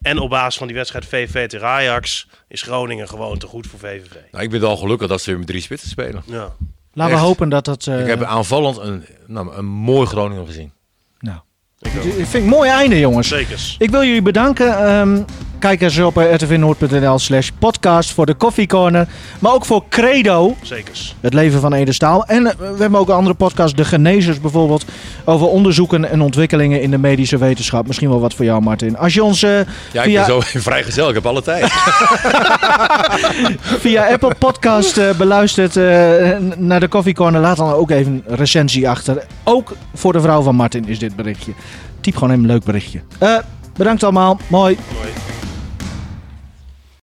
en op basis van die wedstrijd VVV tegen Ajax... is Groningen gewoon te goed voor VVV. Nou, ik ben wel gelukkig dat ze weer met drie spitsen spelen. Ja. Laten we hopen dat dat... eh, Ik heb aanvallend een, nou, een mooi Groningen gezien. Nou, ik vind het een mooi einde, jongens. Zekers. Ik wil jullie bedanken. Ehm, kijk eens op eh, rtvnoord.nl slash podcast voor de Coffee Corner. Maar ook voor Credo, Zekers. het leven van Ede Staal. En eh, we hebben ook een andere podcast, De Genezers bijvoorbeeld. Over onderzoeken en ontwikkelingen in de medische wetenschap. Misschien wel wat voor jou, Martin. Als je ons eh, Ja, ik via, ben zo <laughs> vrijgezel. Ik heb alle tijd. <laughs> via Apple Podcast eh, beluistert eh, naar de Coffee Corner, laat dan ook even een recensie achter. Ook voor de vrouw van Martin is dit berichtje. Typ gewoon even een leuk berichtje. Eh, bedankt allemaal. Mooi. Mooi.